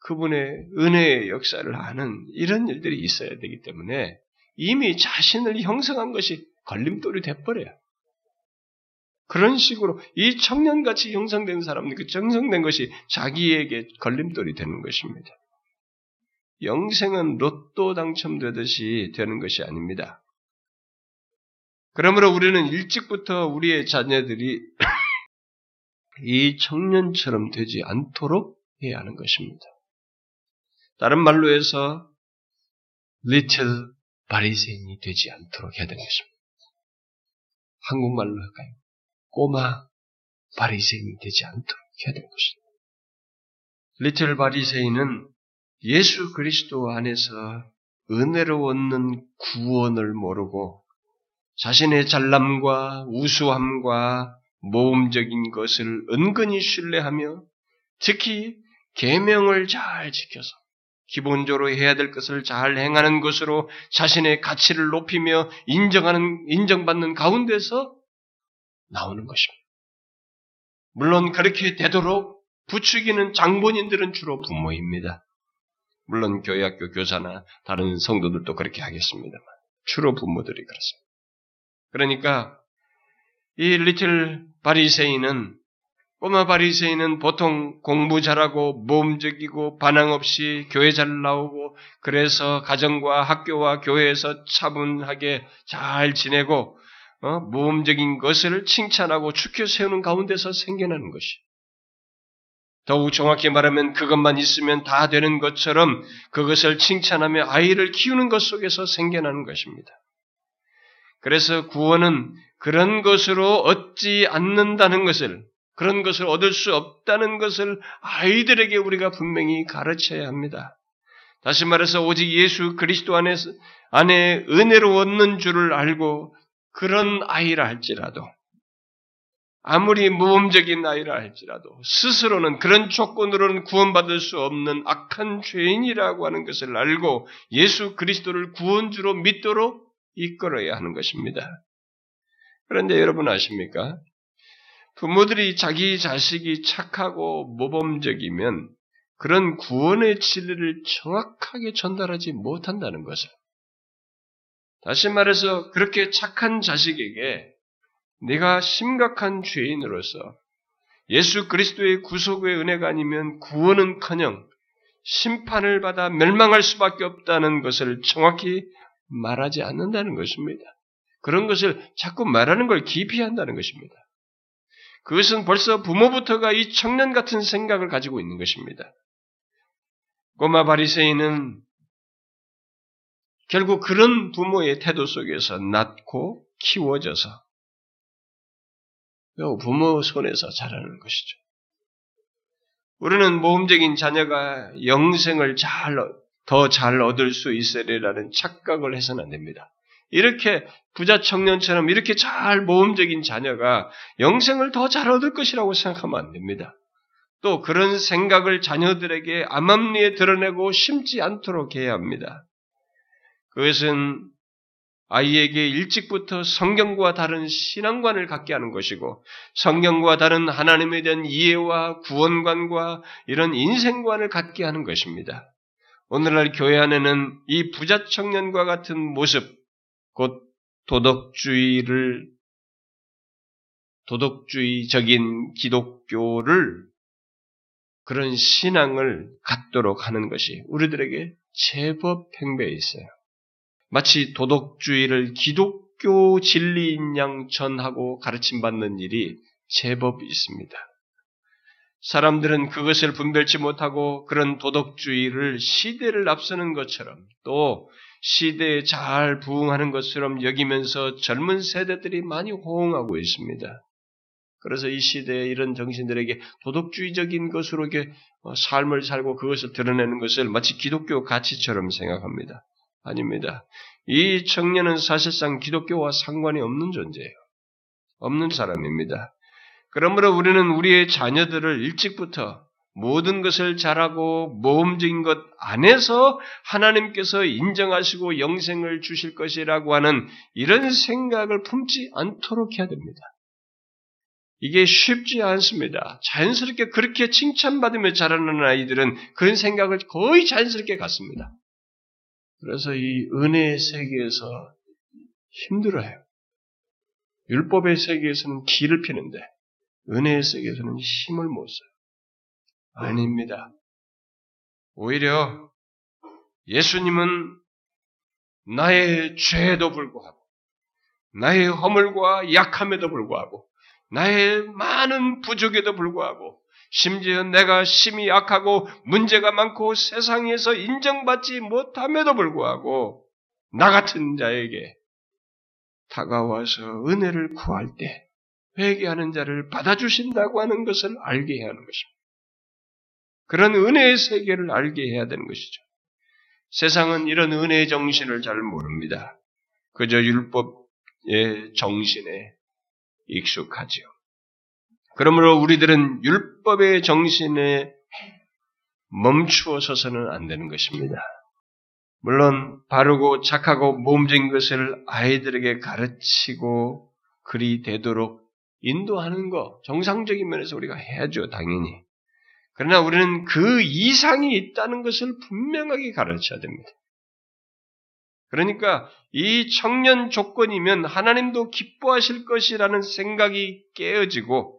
그분의 은혜의 역사를 하는 이런 일들이 있어야 되기 때문에 이미 자신을 형성한 것이 걸림돌이 돼버려요. 그런 식으로 이 청년같이 형성된 사람들, 그 정성된 것이 자기에게 걸림돌이 되는 것입니다. 영생은 로또 당첨되듯이 되는 것이 아닙니다. 그러므로 우리는 일찍부터 우리의 자녀들이 이 청년처럼 되지 않도록 해야 하는 것입니다. 다른 말로 해서 little 바리새인이 되지 않도록 해야 되는 것입니다. 한국말로 할까요? 꼬마 바리새인이 되지 않도록 해야 되는 것입니다. 리틀 바리새인은 예수 그리스도 안에서 은혜로 얻는 구원을 모르고 자신의 잘남과 우수함과 모험적인 것을 은근히 신뢰하며 특히 계명을 잘 지켜서 기본적으로 해야 될 것을 잘 행하는 것으로 자신의 가치를 높이며 인정하는, 인정받는 가운데서 나오는 것입니다. 물론 그렇게 되도록 부추기는 장본인들은 주로 부모입니다. 물론 교회 학교 교사나 다른 성도들도 그렇게 하겠습니다만 주로 부모들이 그렇습니다. 그러니까 이 리틀 바리새인은 꼬마 바리새인은 보통 공부 잘하고 모험적이고 반항 없이 교회 잘 나오고 그래서 가정과 학교와 교회에서 차분하게 잘 지내고 어? 모험적인 것을 칭찬하고 축혀 세우는 가운데서 생겨나는 것이. 더욱 정확히 말하면 그것만 있으면 다 되는 것처럼 그것을 칭찬하며 아이를 키우는 것 속에서 생겨나는 것입니다. 그래서 구원은 그런 것으로 얻지 않는다는 것을, 그런 것을 얻을 수 없다는 것을 아이들에게 우리가 분명히 가르쳐야 합니다. 다시 말해서 오직 예수 그리스도 안에서, 안에 은혜로 얻는 줄을 알고 그런 아이라 할지라도 아무리 모험적인 아이라 할지라도 스스로는 그런 조건으로는 구원받을 수 없는 악한 죄인이라고 하는 것을 알고 예수 그리스도를 구원주로 믿도록 이끌어야 하는 것입니다. 그런데 여러분 아십니까? 부모들이 자기 자식이 착하고 모범적이면 그런 구원의 진리를 정확하게 전달하지 못한다는 것을 다시 말해서 그렇게 착한 자식에게 내가 심각한 죄인으로서 예수 그리스도의 구속의 은혜가 아니면 구원은커녕 심판을 받아 멸망할 수밖에 없다는 것을 정확히 말하지 않는다는 것입니다. 그런 것을 자꾸 말하는 걸 기피한다는 것입니다. 그것은 벌써 부모부터가 이 청년 같은 생각을 가지고 있는 것입니다. 꼬마 바리새인은 결국 그런 부모의 태도 속에서 낳고 키워져서 부모 손에서 자라는 것이죠. 우리는 모험적인 자녀가 영생을 잘, 더 잘 얻을 수 있으리라는 착각을 해서는 안 됩니다. 이렇게 부자 청년처럼 이렇게 잘 모험적인 자녀가 영생을 더 잘 얻을 것이라고 생각하면 안 됩니다. 또 그런 생각을 자녀들에게 암암리에 드러내고 심지 않도록 해야 합니다. 그것은 아이에게 일찍부터 성경과 다른 신앙관을 갖게 하는 것이고 성경과 다른 하나님에 대한 이해와 구원관과 이런 인생관을 갖게 하는 것입니다. 오늘날 교회 안에는 이 부자 청년과 같은 모습, 곧 도덕주의를 도덕주의적인 기독교를 그런 신앙을 갖도록 하는 것이 우리들에게 제법 팽배해 있어요. 마치 도덕주의를 기독교 진리인 양 전하고 가르침받는 일이 제법 있습니다. 사람들은 그것을 분별치 못하고 그런 도덕주의를 시대를 앞서는 것처럼 또 시대에 잘 부응하는 것처럼 여기면서 젊은 세대들이 많이 호응하고 있습니다. 그래서 이 시대에 이런 정신들에게 도덕주의적인 것으로 삶을 살고 그것을 드러내는 것을 마치 기독교 가치처럼 생각합니다. 아닙니다. 이 청년은 사실상 기독교와 상관이 없는 존재예요. 없는 사람입니다. 그러므로 우리는 우리의 자녀들을 일찍부터 모든 것을 잘하고 모험적인 것 안에서 하나님께서 인정하시고 영생을 주실 것이라고 하는 이런 생각을 품지 않도록 해야 됩니다. 이게 쉽지 않습니다. 자연스럽게 그렇게 칭찬받으며 자라는 아이들은 그런 생각을 거의 자연스럽게 갖습니다. 그래서 이 은혜의 세계에서 힘들어요. 율법의 세계에서는 길을 피는데 은혜의 세계에서는 힘을 못 써요. 아닙니다. 오히려 예수님은 나의 죄에도 불구하고 나의 허물과 약함에도 불구하고 나의 많은 부족에도 불구하고 심지어 내가 심히 악하고 문제가 많고 세상에서 인정받지 못함에도 불구하고 나 같은 자에게 다가와서 은혜를 구할 때 회개하는 자를 받아주신다고 하는 것을 알게 해야 하는 것입니다. 그런 은혜의 세계를 알게 해야 되는 것이죠. 세상은 이런 은혜의 정신을 잘 모릅니다. 그저 율법의 정신에 익숙하지요. 그러므로 우리들은 율법의 정신에 멈추어 서서는 안 되는 것입니다. 물론 바르고 착하고 모험적인 것을 아이들에게 가르치고 그리 되도록 인도하는 거 정상적인 면에서 우리가 해야죠, 당연히. 그러나 우리는 그 이상이 있다는 것을 분명하게 가르쳐야 됩니다. 그러니까 이 청년 조건이면 하나님도 기뻐하실 것이라는 생각이 깨어지고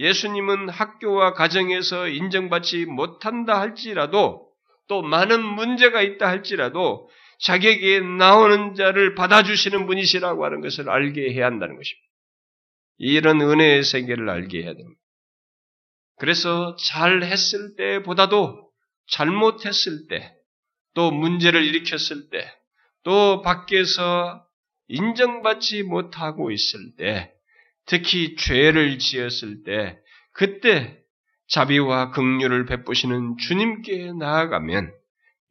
예수님은 학교와 가정에서 인정받지 못한다 할지라도 또 많은 문제가 있다 할지라도 자기에게 나오는 자를 받아주시는 분이시라고 하는 것을 알게 해야 한다는 것입니다. 이런 은혜의 세계를 알게 해야 됩니다. 그래서 잘 했을 때보다도 잘못했을 때, 또 문제를 일으켰을 때, 또 밖에서 인정받지 못하고 있을 때, 특히 죄를 지었을 때, 그때 자비와 긍휼을 베푸시는 주님께 나아가면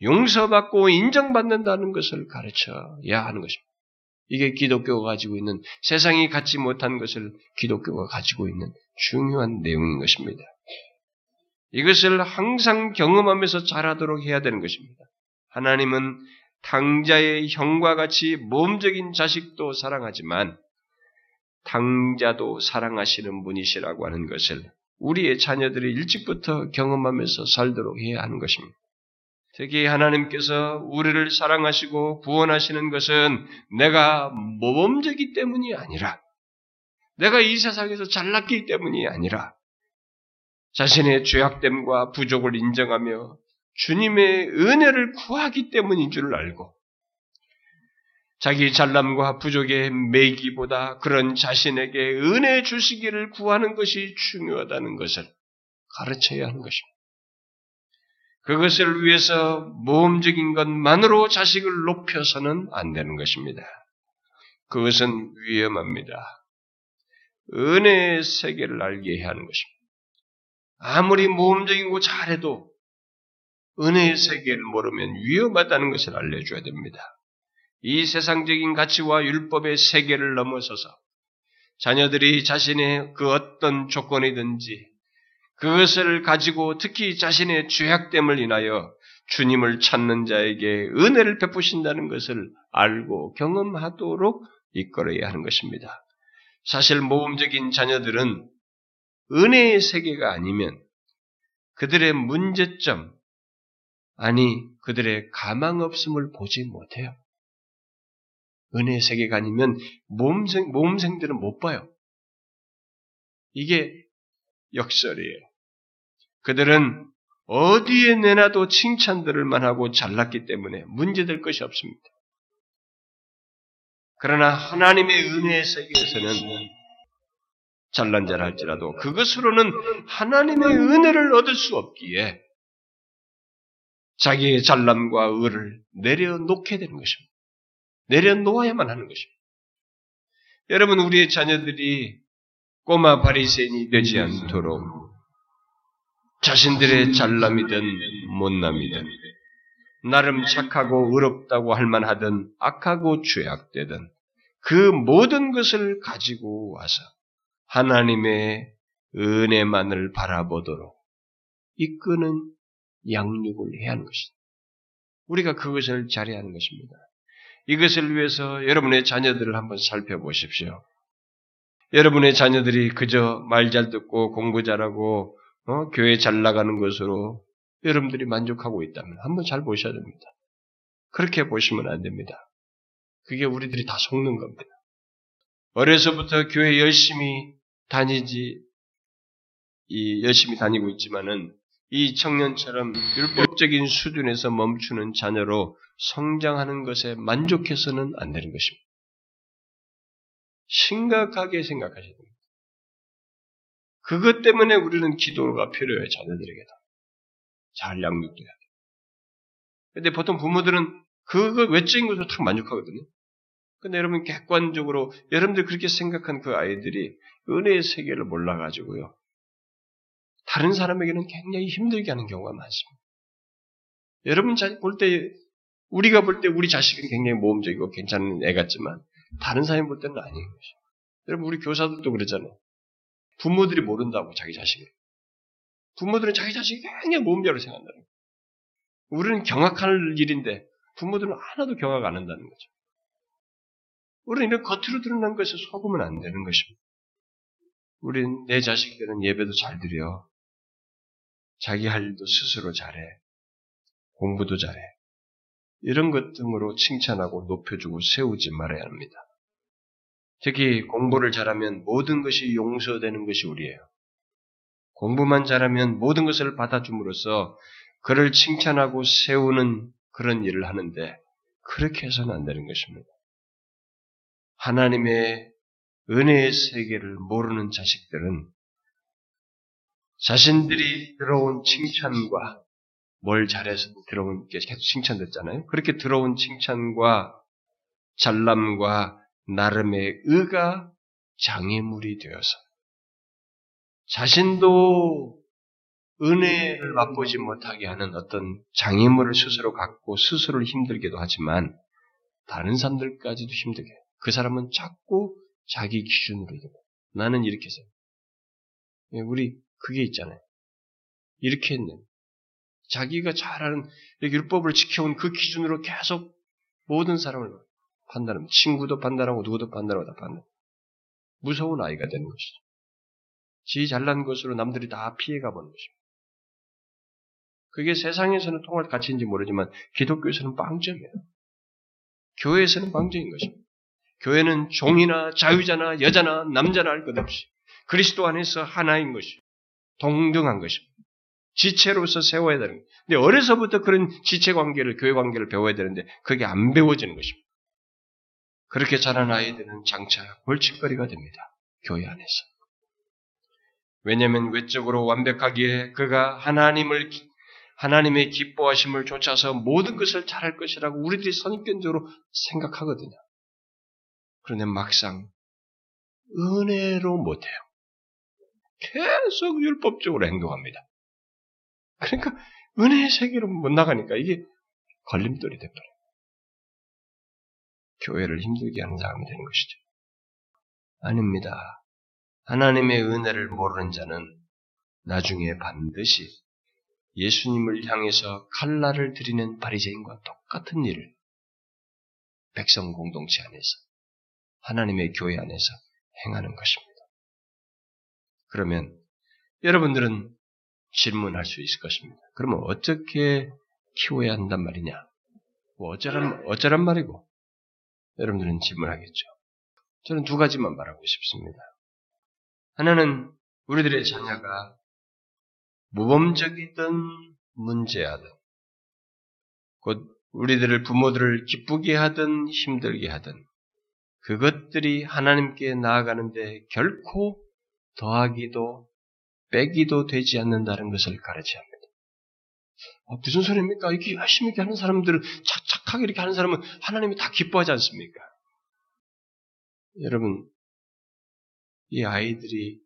용서받고 인정받는다는 것을 가르쳐야 하는 것입니다. 이게 기독교가 가지고 있는 세상이 갖지 못한 것을 기독교가 가지고 있는 중요한 내용인 것입니다. 이것을 항상 경험하면서 잘하도록 해야 되는 것입니다. 하나님은 당자의 형과 같이 몸적인 자식도 사랑하지만 당자도 사랑하시는 분이시라고 하는 것을 우리의 자녀들이 일찍부터 경험하면서 살도록 해야 하는 것입니다. 특히 하나님께서 우리를 사랑하시고 구원하시는 것은 내가 모범적이 때문이 아니라 내가 이 세상에서 잘났기 때문이 아니라 자신의 죄악됨과 부족을 인정하며 주님의 은혜를 구하기 때문인 줄 알고 자기 잘남과 부족의 매기보다 그런 자신에게 은혜 주시기를 구하는 것이 중요하다는 것을 가르쳐야 하는 것입니다. 그것을 위해서 모험적인 것만으로 자식을 높여서는 안 되는 것입니다. 그것은 위험합니다. 은혜의 세계를 알게 해야 하는 것입니다. 아무리 모험적이고 잘해도 은혜의 세계를 모르면 위험하다는 것을 알려줘야 됩니다. 이 세상적인 가치와 율법의 세계를 넘어서서 자녀들이 자신의 그 어떤 조건이든지 그것을 가지고 특히 자신의 죄악됨을 인하여 주님을 찾는 자에게 은혜를 베푸신다는 것을 알고 경험하도록 이끌어야 하는 것입니다. 사실 모범적인 자녀들은 은혜의 세계가 아니면 그들의 문제점, 아니, 그들의 가망 없음을 보지 못해요. 은혜의 세계가 아니면 모험생, 모험생들은 못 봐요. 이게 역설이에요. 그들은 어디에 내놔도 칭찬들을 만 하고 잘났기 때문에 문제될 것이 없습니다. 그러나 하나님의 은혜의 세계에서는 잘난 자라 할지라도 그것으로는 하나님의 은혜를 얻을 수 없기에 자기의 잘남과 의를 내려놓게 되는 것입니다. 내려놓아야만 하는 것입니다. 여러분 우리의 자녀들이 꼬마 바리새인이 되지 않도록 자신들의 잘남이든 못남이든 나름 착하고 의롭다고 할 만하든 악하고 죄악되든 그 모든 것을 가지고 와서 하나님의 은혜만을 바라보도록 이끄는 양육을 해야 하는 것이다. 우리가 그것을 잘해야 하는 것입니다. 이것을 위해서 여러분의 자녀들을 한번 살펴보십시오. 여러분의 자녀들이 그저 말 잘 듣고 공부 잘하고 어? 교회 잘 나가는 것으로 여러분들이 만족하고 있다면 한번 잘 보셔야 됩니다. 그렇게 보시면 안 됩니다. 그게 우리들이 다 속는 겁니다. 어려서부터 교회 열심히 다니지, 이 열심히 다니고 있지만은 이 청년처럼 율법적인 수준에서 멈추는 자녀로 성장하는 것에 만족해서는 안 되는 것입니다. 심각하게 생각하셔야 됩니다. 그것 때문에 우리는 기도가 필요해요, 자녀들에게도. 잘 양육돼야 돼. 근데 보통 부모들은 그거 외적인 것으로 탁 만족하거든요. 근데 여러분 객관적으로 여러분들 그렇게 생각한 그 아이들이 은혜의 세계를 몰라가지고요. 다른 사람에게는 굉장히 힘들게 하는 경우가 많습니다. 여러분 볼 때, 우리가 볼 때 우리 자식은 굉장히 모험적이고 괜찮은 애 같지만 다른 사람이 볼 때는 아닌 것이죠. 여러분 우리 교사들도 그러잖아요. 부모들이 모른다고 자기 자식을. 부모들은 자기 자식이 굉장히 모험자로 생각한다는 거예요. 우리는 경악할 일인데 부모들은 하나도 경악 안 한다는 거죠. 우리는 이런 겉으로 드러난 것에 속으면 안 되는 것입니다. 우리는 내 자식들은 예배도 잘 드려. 자기 할 일도 스스로 잘해. 공부도 잘해. 이런 것 등으로 칭찬하고 높여주고 세우지 말아야 합니다. 특히 공부를 잘하면 모든 것이 용서되는 것이 우리예요. 공부만 잘하면 모든 것을 받아줌으로써 그를 칭찬하고 세우는 그런 일을 하는데 그렇게 해서는 안 되는 것입니다. 하나님의 은혜의 세계를 모르는 자식들은 자신들이 들어온 칭찬과 뭘 잘해서 들어온 게 계속 칭찬됐잖아요. 그렇게 들어온 칭찬과 잘남과 나름의 의가 장애물이 되어서 자신도 은혜를 맛보지 못하게 하는 어떤 장애물을 스스로 갖고 스스로를 힘들게도 하지만 다른 사람들까지도 힘들게. 그 사람은 자꾸 자기 기준으로. 나는 이렇게 해서. 예, 우리 그게 있잖아요. 이렇게 했네. 자기가 잘하는 율법을 지켜온 그 기준으로 계속 모든 사람을 판단하면 친구도 판단하고 누구도 판단하고 다 판단. 무서운 아이가 되는 것이죠. 지 잘난 것으로 남들이 다 피해가 보는 것입니다. 그게 세상에서는 통할 가치인지 모르지만 기독교에서는 빵점이에요. 교회에서는 빵점인 것입니다. 교회는 종이나 자유자나 여자나 남자나 할 것 없이 그리스도 안에서 하나인 것이 동등한 것입니다. 지체로서 세워야 되는 거예요. 근데 어려서부터 그런 지체 관계를 교회 관계를 배워야 되는데 그게 안 배워지는 것입니다. 그렇게 자란 아이들은 장차 벌칙거리가 됩니다. 교회 안에서. 왜냐하면 외적으로 완벽하기에 그가 하나님을 하나님의 기뻐하심을 쫓아서 모든 것을 잘할 것이라고 우리들이 선입견적으로 생각하거든요. 그런데 막상 은혜로 못해요. 계속 율법적으로 행동합니다. 그러니까 은혜의 세계로 못 나가니까 이게 걸림돌이 돼버려요. 교회를 힘들게 하는 사람이 되는 것이죠. 아닙니다. 하나님의 은혜를 모르는 자는 나중에 반드시 예수님을 향해서 칼날을 들이는 바리새인과 똑같은 일을 백성 공동체 안에서 하나님의 교회 안에서 행하는 것입니다. 그러면 여러분들은 질문할 수 있을 것입니다. 그러면 어떻게 키워야 한단 말이냐? 뭐 어쩌란 어쩌란 말이고 여러분들은 질문하겠죠. 저는 두 가지만 말하고 싶습니다. 하나는 우리들의 자녀가 무범적이든 문제하든 곧 우리들을 부모들을 기쁘게 하든 힘들게 하든 그것들이 하나님께 나아가는데 결코 더하기도 빼기도 되지 않는다는 것을 가르쳐야 합니다. 어, 무슨 소리입니까? 이렇게 열심히 하는 사람들은 착착하게 이렇게 하는 사람은 하나님이 다 기뻐하지 않습니까? 여러분, 이 아이들이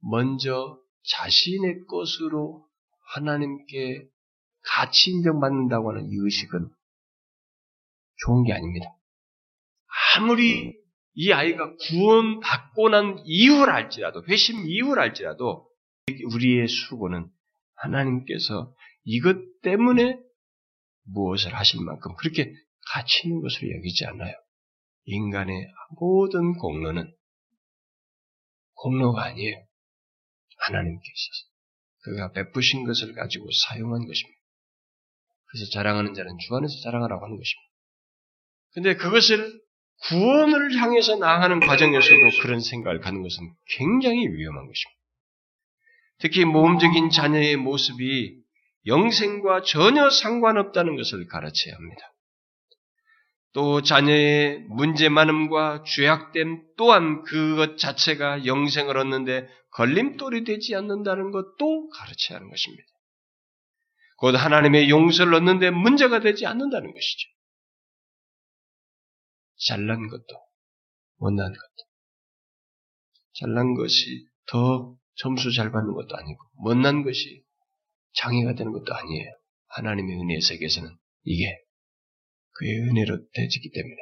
먼저 자신의 것으로 하나님께 가치 인정받는다고 하는 이 의식은 좋은 게 아닙니다. 아무리 이 아이가 구원받고 난 이유를 알지라도, 회심 이유를 알지라도, 우리의 수고는 하나님께서 이것 때문에 무엇을 하실 만큼 그렇게 가치 있는 것으로 여기지 않아요. 인간의 모든 공로는 공로가 아니에요. 하나님께서 그가 베푸신 것을 가지고 사용한 것입니다. 그래서 자랑하는 자는 주 안에서 자랑하라고 하는 것입니다. 근데 그것을 구원을 향해서 나아가는 과정에서도 그런 생각을 갖는 것은 굉장히 위험한 것입니다. 특히 모험적인 자녀의 모습이 영생과 전혀 상관없다는 것을 가르쳐야 합니다. 또 자녀의 문제 많음과 죄악됨 또한 그것 자체가 영생을 얻는데 걸림돌이 되지 않는다는 것도 가르쳐야 하는 것입니다. 곧 하나님의 용서를 얻는데 문제가 되지 않는다는 것이죠. 잘난 것도 못난 것도 잘난 것이 더 점수 잘 받는 것도 아니고 못난 것이 장애가 되는 것도 아니에요. 하나님의 은혜의 세계에서는 이게 그의 은혜로 되지기 때문에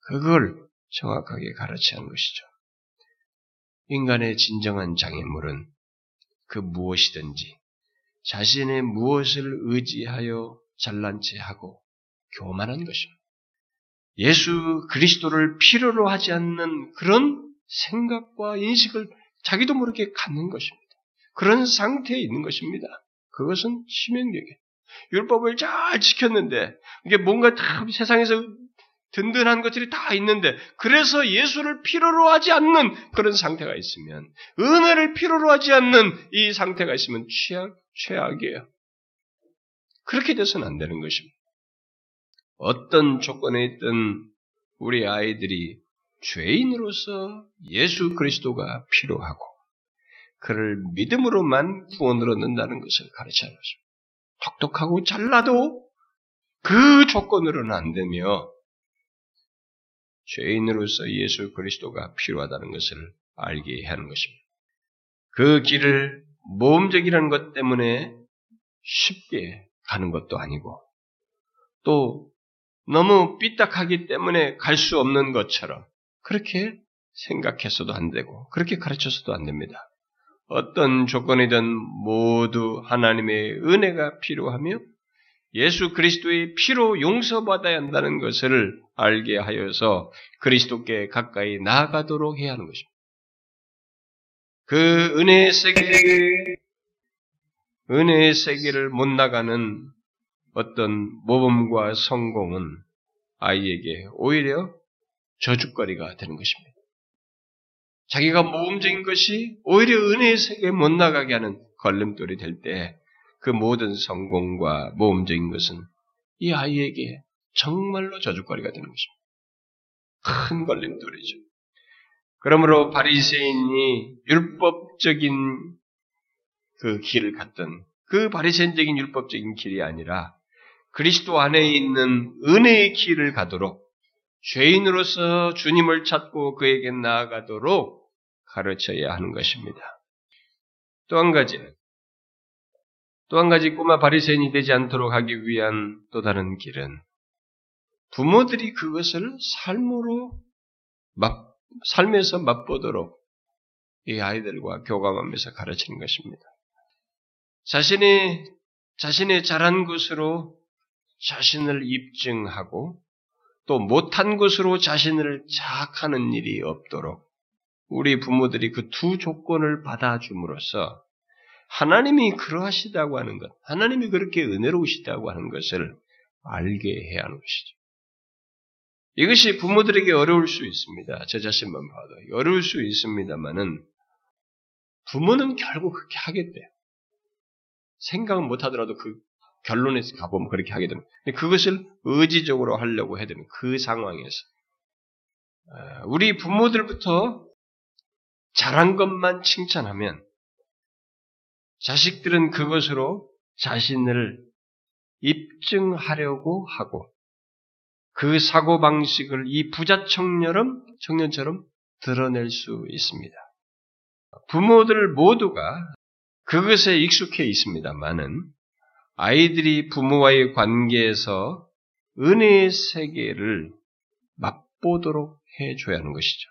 그걸 정확하게 가르치는 것이죠. 인간의 진정한 장애물은 그 무엇이든지 자신의 무엇을 의지하여 잘난 체 하고 교만한 것입니다. 예수 그리스도를 필요로 하지 않는 그런 생각과 인식을 자기도 모르게 갖는 것입니다. 그런 상태에 있는 것입니다. 그것은 치명적이에요. 율법을 잘 지켰는데 이게 뭔가 다 세상에서 든든한 것들이 다 있는데 그래서 예수를 필요로 하지 않는 그런 상태가 있으면 은혜를 필요로 하지 않는 이 상태가 있으면 최악 최악이에요. 그렇게 돼서는 안 되는 것입니다. 어떤 조건에 있든 우리 아이들이 죄인으로서 예수 그리스도가 필요하고 그를 믿음으로만 구원을 얻는다는 것을 가르치는 것입니다. 똑똑하고 잘나도 그 조건으로는 안 되며 죄인으로서 예수 그리스도가 필요하다는 것을 알게 하는 것입니다. 그 길을 모험적이라는 것 때문에 쉽게 가는 것도 아니고 또 너무 삐딱하기 때문에 갈 수 없는 것처럼 그렇게 생각해서도 안 되고 그렇게 가르쳐서도 안 됩니다. 어떤 조건이든 모두 하나님의 은혜가 필요하며 예수 그리스도의 피로 용서받아야 한다는 것을 알게 하여서 그리스도께 가까이 나아가도록 해야 하는 것입니다. 그 은혜의 세계, 은혜의 세계를 못 나가는 어떤 모범과 성공은 아이에게 오히려 저주거리가 되는 것입니다. 자기가 모범적인 것이 오히려 은혜의 세계에 못 나가게 하는 걸림돌이 될 때 그 모든 성공과 모범적인 것은 이 아이에게 정말로 저주거리가 되는 것입니다. 큰 걸림돌이죠. 그러므로 바리새인이 율법적인 그 길을 갔던 그 바리새인적인 율법적인 길이 아니라 그리스도 안에 있는 은혜의 길을 가도록 죄인으로서 주님을 찾고 그에게 나아가도록 가르쳐야 하는 것입니다. 또 한 가지는 또 한 가지 꼬마 바리새인이 되지 않도록 하기 위한 또 다른 길은 부모들이 그것을 삶으로 맛, 삶에서 맛보도록 이 아이들과 교감하면서 가르치는 것입니다. 자신이 자신의 잘한 것으로 자신을 입증하고 또 못한 것으로 자신을 자학하는 일이 없도록 우리 부모들이 그 두 조건을 받아줌으로써 하나님이 그러하시다고 하는 것, 하나님이 그렇게 은혜로우시다고 하는 것을 알게 해야 하는 것이죠. 이것이 부모들에게 어려울 수 있습니다. 저 자신만 봐도 어려울 수 있습니다만은 부모는 결국 그렇게 하겠대요. 생각은 못하더라도 그 결론에 가보면 그렇게 하게 됩니다. 그것을 의지적으로 하려고 해야 되는 그 상황에서 아, 우리 부모들부터 잘한 것만 칭찬하면 자식들은 그것으로 자신을 입증하려고 하고 그 사고 방식을 이 부자 청년처럼 청년처럼 드러낼 수 있습니다. 부모들 모두가 그것에 익숙해 있습니다만은 아이들이 부모와의 관계에서 은혜의 세계를 맛보도록 해줘야 하는 것이죠.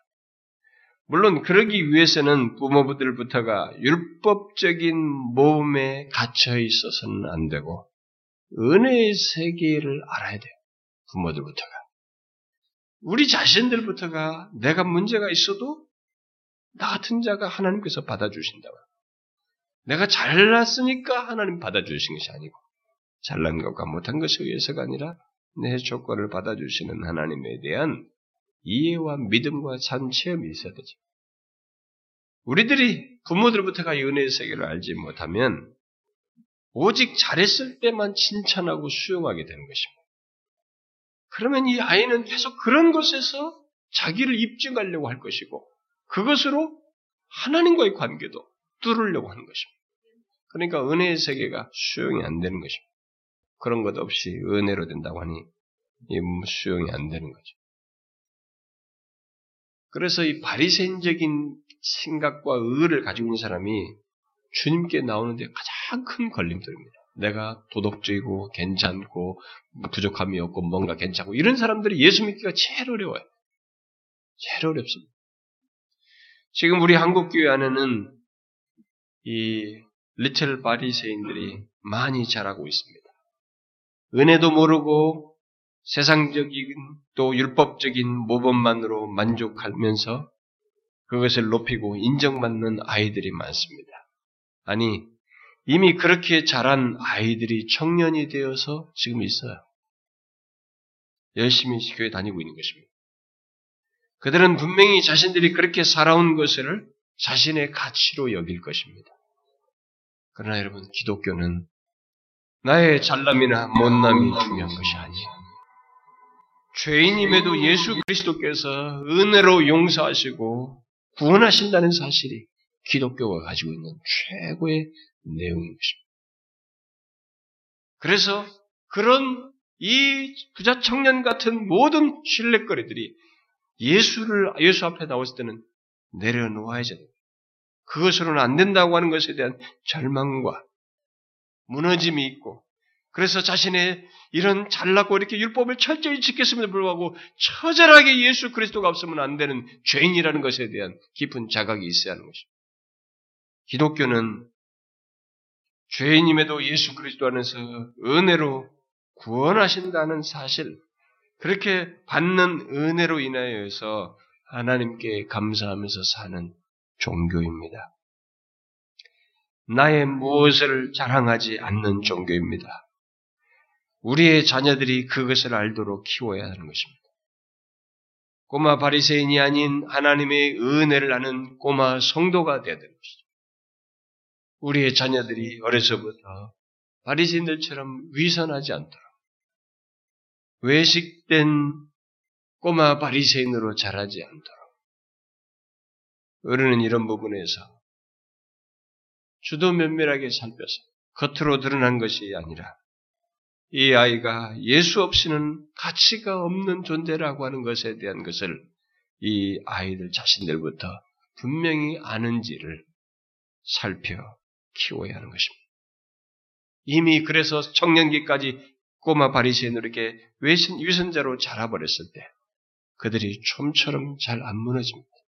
물론 그러기 위해서는 부모들부터가 율법적인 모험에 갇혀 있어서는 안 되고 은혜의 세계를 알아야 돼요. 부모들부터가. 우리 자신들부터가 내가 문제가 있어도 나 같은 자가 하나님께서 받아주신다고. 내가 잘났으니까 하나님 받아주신 것이 아니고 잘난 것과 못한 것에 의해서가 아니라 내 조건을 받아주시는 하나님에 대한 이해와 믿음과 참 체험이 있어야 되죠. 우리들이 부모들부터가 이 은혜의 세계를 알지 못하면 오직 잘했을 때만 칭찬하고 수용하게 되는 것입니다. 그러면 이 아이는 계속 그런 것에서 자기를 입증하려고 할 것이고 그것으로 하나님과의 관계도 뚫으려고 하는 것입니다. 그러니까 은혜의 세계가 수용이 안 되는 것입니다. 그런 것 없이 은혜로 된다고 하니 수용이 안 되는 거죠. 그래서 이 바리새인적인 생각과 의를 가지고 있는 사람이 주님께 나오는데 가장 큰 걸림돌입니다. 내가 도덕적이고 괜찮고 부족함이 없고 뭔가 괜찮고 이런 사람들이 예수 믿기가 제일 어려워요. 제일 어렵습니다. 지금 우리 한국 교회 안에는 이 리틀 바리새인들이 많이 자라고 있습니다. 은혜도 모르고 세상적인 또 율법적인 모범만으로 만족하면서 그것을 높이고 인정받는 아이들이 많습니다. 아니, 이미 그렇게 자란 아이들이 청년이 되어서 지금 있어요. 열심히 교회 다니고 있는 것입니다. 그들은 분명히 자신들이 그렇게 살아온 것을 자신의 가치로 여길 것입니다. 그러나 여러분, 기독교는 나의 잘남이나 못남이 중요한 것이 아니에요. 죄인임에도 예수 그리스도께서 은혜로 용서하시고 구원하신다는 사실이 기독교가 가지고 있는 최고의 내용인 것입니다. 그래서 그런 이 부자 청년 같은 모든 신뢰거리들이 예수를 예수 앞에 나왔을 때는 내려놓아야 됩니다. 그것으로는 안 된다고 하는 것에 대한 절망과 무너짐이 있고 그래서 자신의 이런 잘났고 이렇게 율법을 철저히 지켰음에도 불구하고 처절하게 예수 그리스도가 없으면 안 되는 죄인이라는 것에 대한 깊은 자각이 있어야 하는 것입니다. 기독교는 죄인임에도 예수 그리스도 안에서 은혜로 구원하신다는 사실, 그렇게 받는 은혜로 인하여서 하나님께 감사하면서 사는 종교입니다. 나의 무엇을 자랑하지 않는 종교입니다. 우리의 자녀들이 그것을 알도록 키워야 하는 것입니다. 꼬마 바리새인이 아닌 하나님의 은혜를 아는 꼬마 성도가 되야 되는 것이죠. 우리의 자녀들이 어려서부터 바리새인들처럼 위선하지 않도록 외식된 꼬마 바리새인으로 자라지 않도록 우리는 이런 부분에서 주도 면밀하게 살펴서 겉으로 드러난 것이 아니라 이 아이가 예수 없이는 가치가 없는 존재라고 하는 것에 대한 것을 이 아이들 자신들부터 분명히 아는지를 살펴 키워야 하는 것입니다. 이미 그래서 청년기까지 꼬마 바리새인으로 이렇게 위선자로 자라버렸을 때 그들이 좀처럼 잘 안 무너집니다.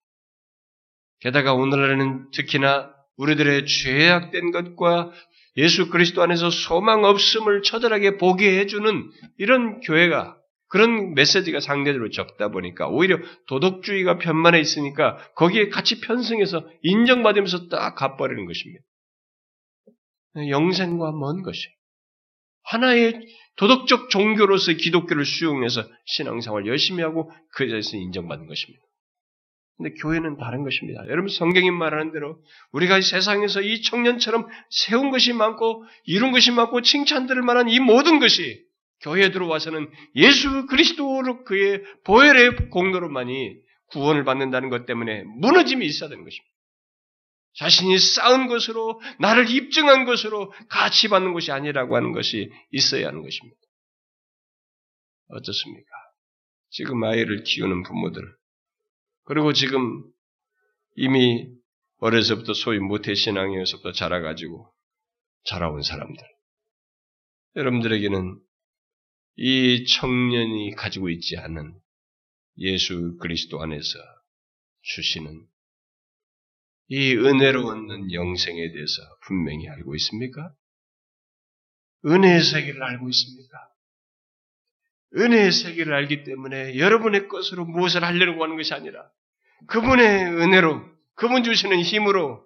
게다가 오늘날에는 특히나 우리들의 죄악된 것과 예수 그리스도 안에서 소망 없음을 처절하게 보게 해주는 이런 교회가 그런 메시지가 상대적으로 적다 보니까 오히려 도덕주의가 편만해 있으니까 거기에 같이 편승해서 인정받으면서 딱 가버리는 것입니다. 영생과 먼 것이 하나의 도덕적 종교로서의 기독교를 수용해서 신앙생활 열심히 하고 그 자리에서 인정받는 것입니다. 근데 교회는 다른 것입니다. 여러분 성경이 말하는 대로 우리가 세상에서 이 청년처럼 세운 것이 많고 이룬 것이 많고 칭찬들을 만한 이 모든 것이 교회에 들어와서는 예수 그리스도로 그의 보혈의 공로로만이 구원을 받는다는 것 때문에 무너짐이 있어야 되는 것입니다. 자신이 쌓은 것으로 나를 입증한 것으로 가치 받는 것이 아니라고 하는 것이 있어야 하는 것입니다. 어떻습니까? 지금 아이를 키우는 부모들 그리고 지금 이미 어려서부터 소위 모태신앙에서부터 자라가지고 자라온 사람들. 여러분들에게는 이 청년이 가지고 있지 않은 예수 그리스도 안에서 주시는 이 은혜로 얻는 영생에 대해서 분명히 알고 있습니까? 은혜의 세계를 알고 있습니까? 은혜의 세계를 알기 때문에 여러분의 것으로 무엇을 하려고 하는 것이 아니라 그분의 은혜로 그분 주시는 힘으로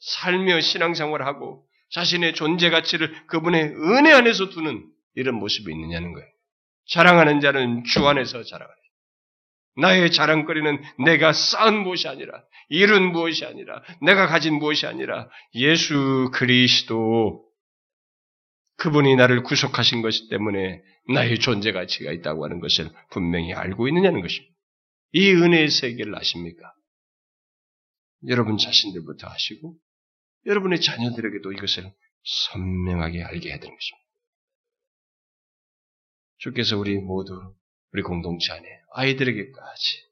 살며 신앙생활하고 자신의 존재 가치를 그분의 은혜 안에서 두는 이런 모습이 있느냐는 거예요. 자랑하는 자는 주 안에서 자랑하는 나의 자랑거리는 내가 쌓은 무엇이 아니라 이룬 무엇이 아니라 내가 가진 무엇이 아니라 예수 그리스도 그분이 나를 구속하신 것이 때문에 나의 존재 가치가 있다고 하는 것을 분명히 알고 있느냐는 것입니다. 이 은혜의 세계를 아십니까? 여러분 자신들부터 아시고 여러분의 자녀들에게도 이것을 선명하게 알게 해야 되는 것입니다. 주께서 우리 모두 우리 공동체 안에 아이들에게까지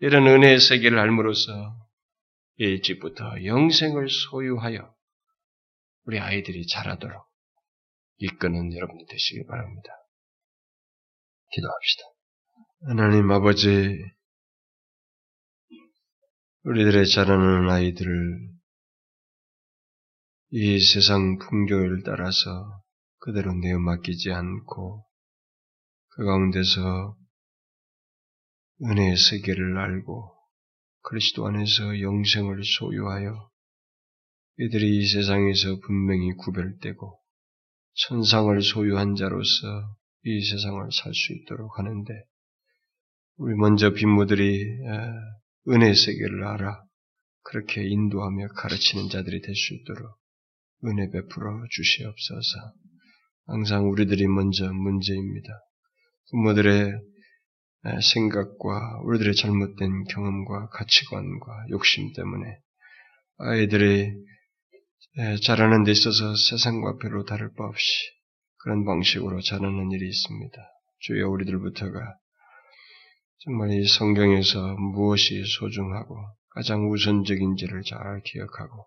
이런 은혜의 세계를 알므로써 일찍부터 영생을 소유하여 우리 아이들이 자라도록 이끄는 여러분이 되시길 바랍니다. 기도합시다. 하나님 아버지, 우리들의 자라는 아이들을 이 세상 풍조를 따라서 그대로 내어 맡기지 않고 그 가운데서 은혜의 세계를 알고 그리스도 안에서 영생을 소유하여 이들이 이 세상에서 분명히 구별되고 천상을 소유한 자로서 이 세상을 살 수 있도록 하는데 우리 먼저 빈모들이 은혜 세계를 알아 그렇게 인도하며 가르치는 자들이 될 수 있도록 은혜 베풀어 주시옵소서. 항상 우리들이 먼저 문제입니다. 부모들의 생각과 우리들의 잘못된 경험과 가치관과 욕심 때문에 아이들이 자라는 데 있어서 세상과 별로 다를 바 없이 그런 방식으로 자라는 일이 있습니다. 주여 우리들부터가 정말 이 성경에서 무엇이 소중하고 가장 우선적인지를 잘 기억하고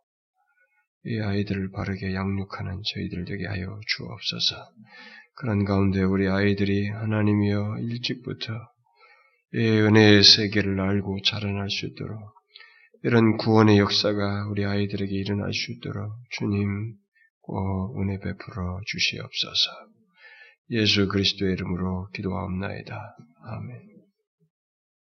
이 아이들을 바르게 양육하는 저희들 되게 하여 주옵소서. 그런 가운데 우리 아이들이 하나님이여 일찍부터 이 은혜의 세계를 알고 자라날 수 있도록 이런 구원의 역사가 우리 아이들에게 일어날 수 있도록 주님 꼭 은혜 베풀어 주시옵소서. 예수 그리스도의 이름으로 기도하옵나이다. 아멘.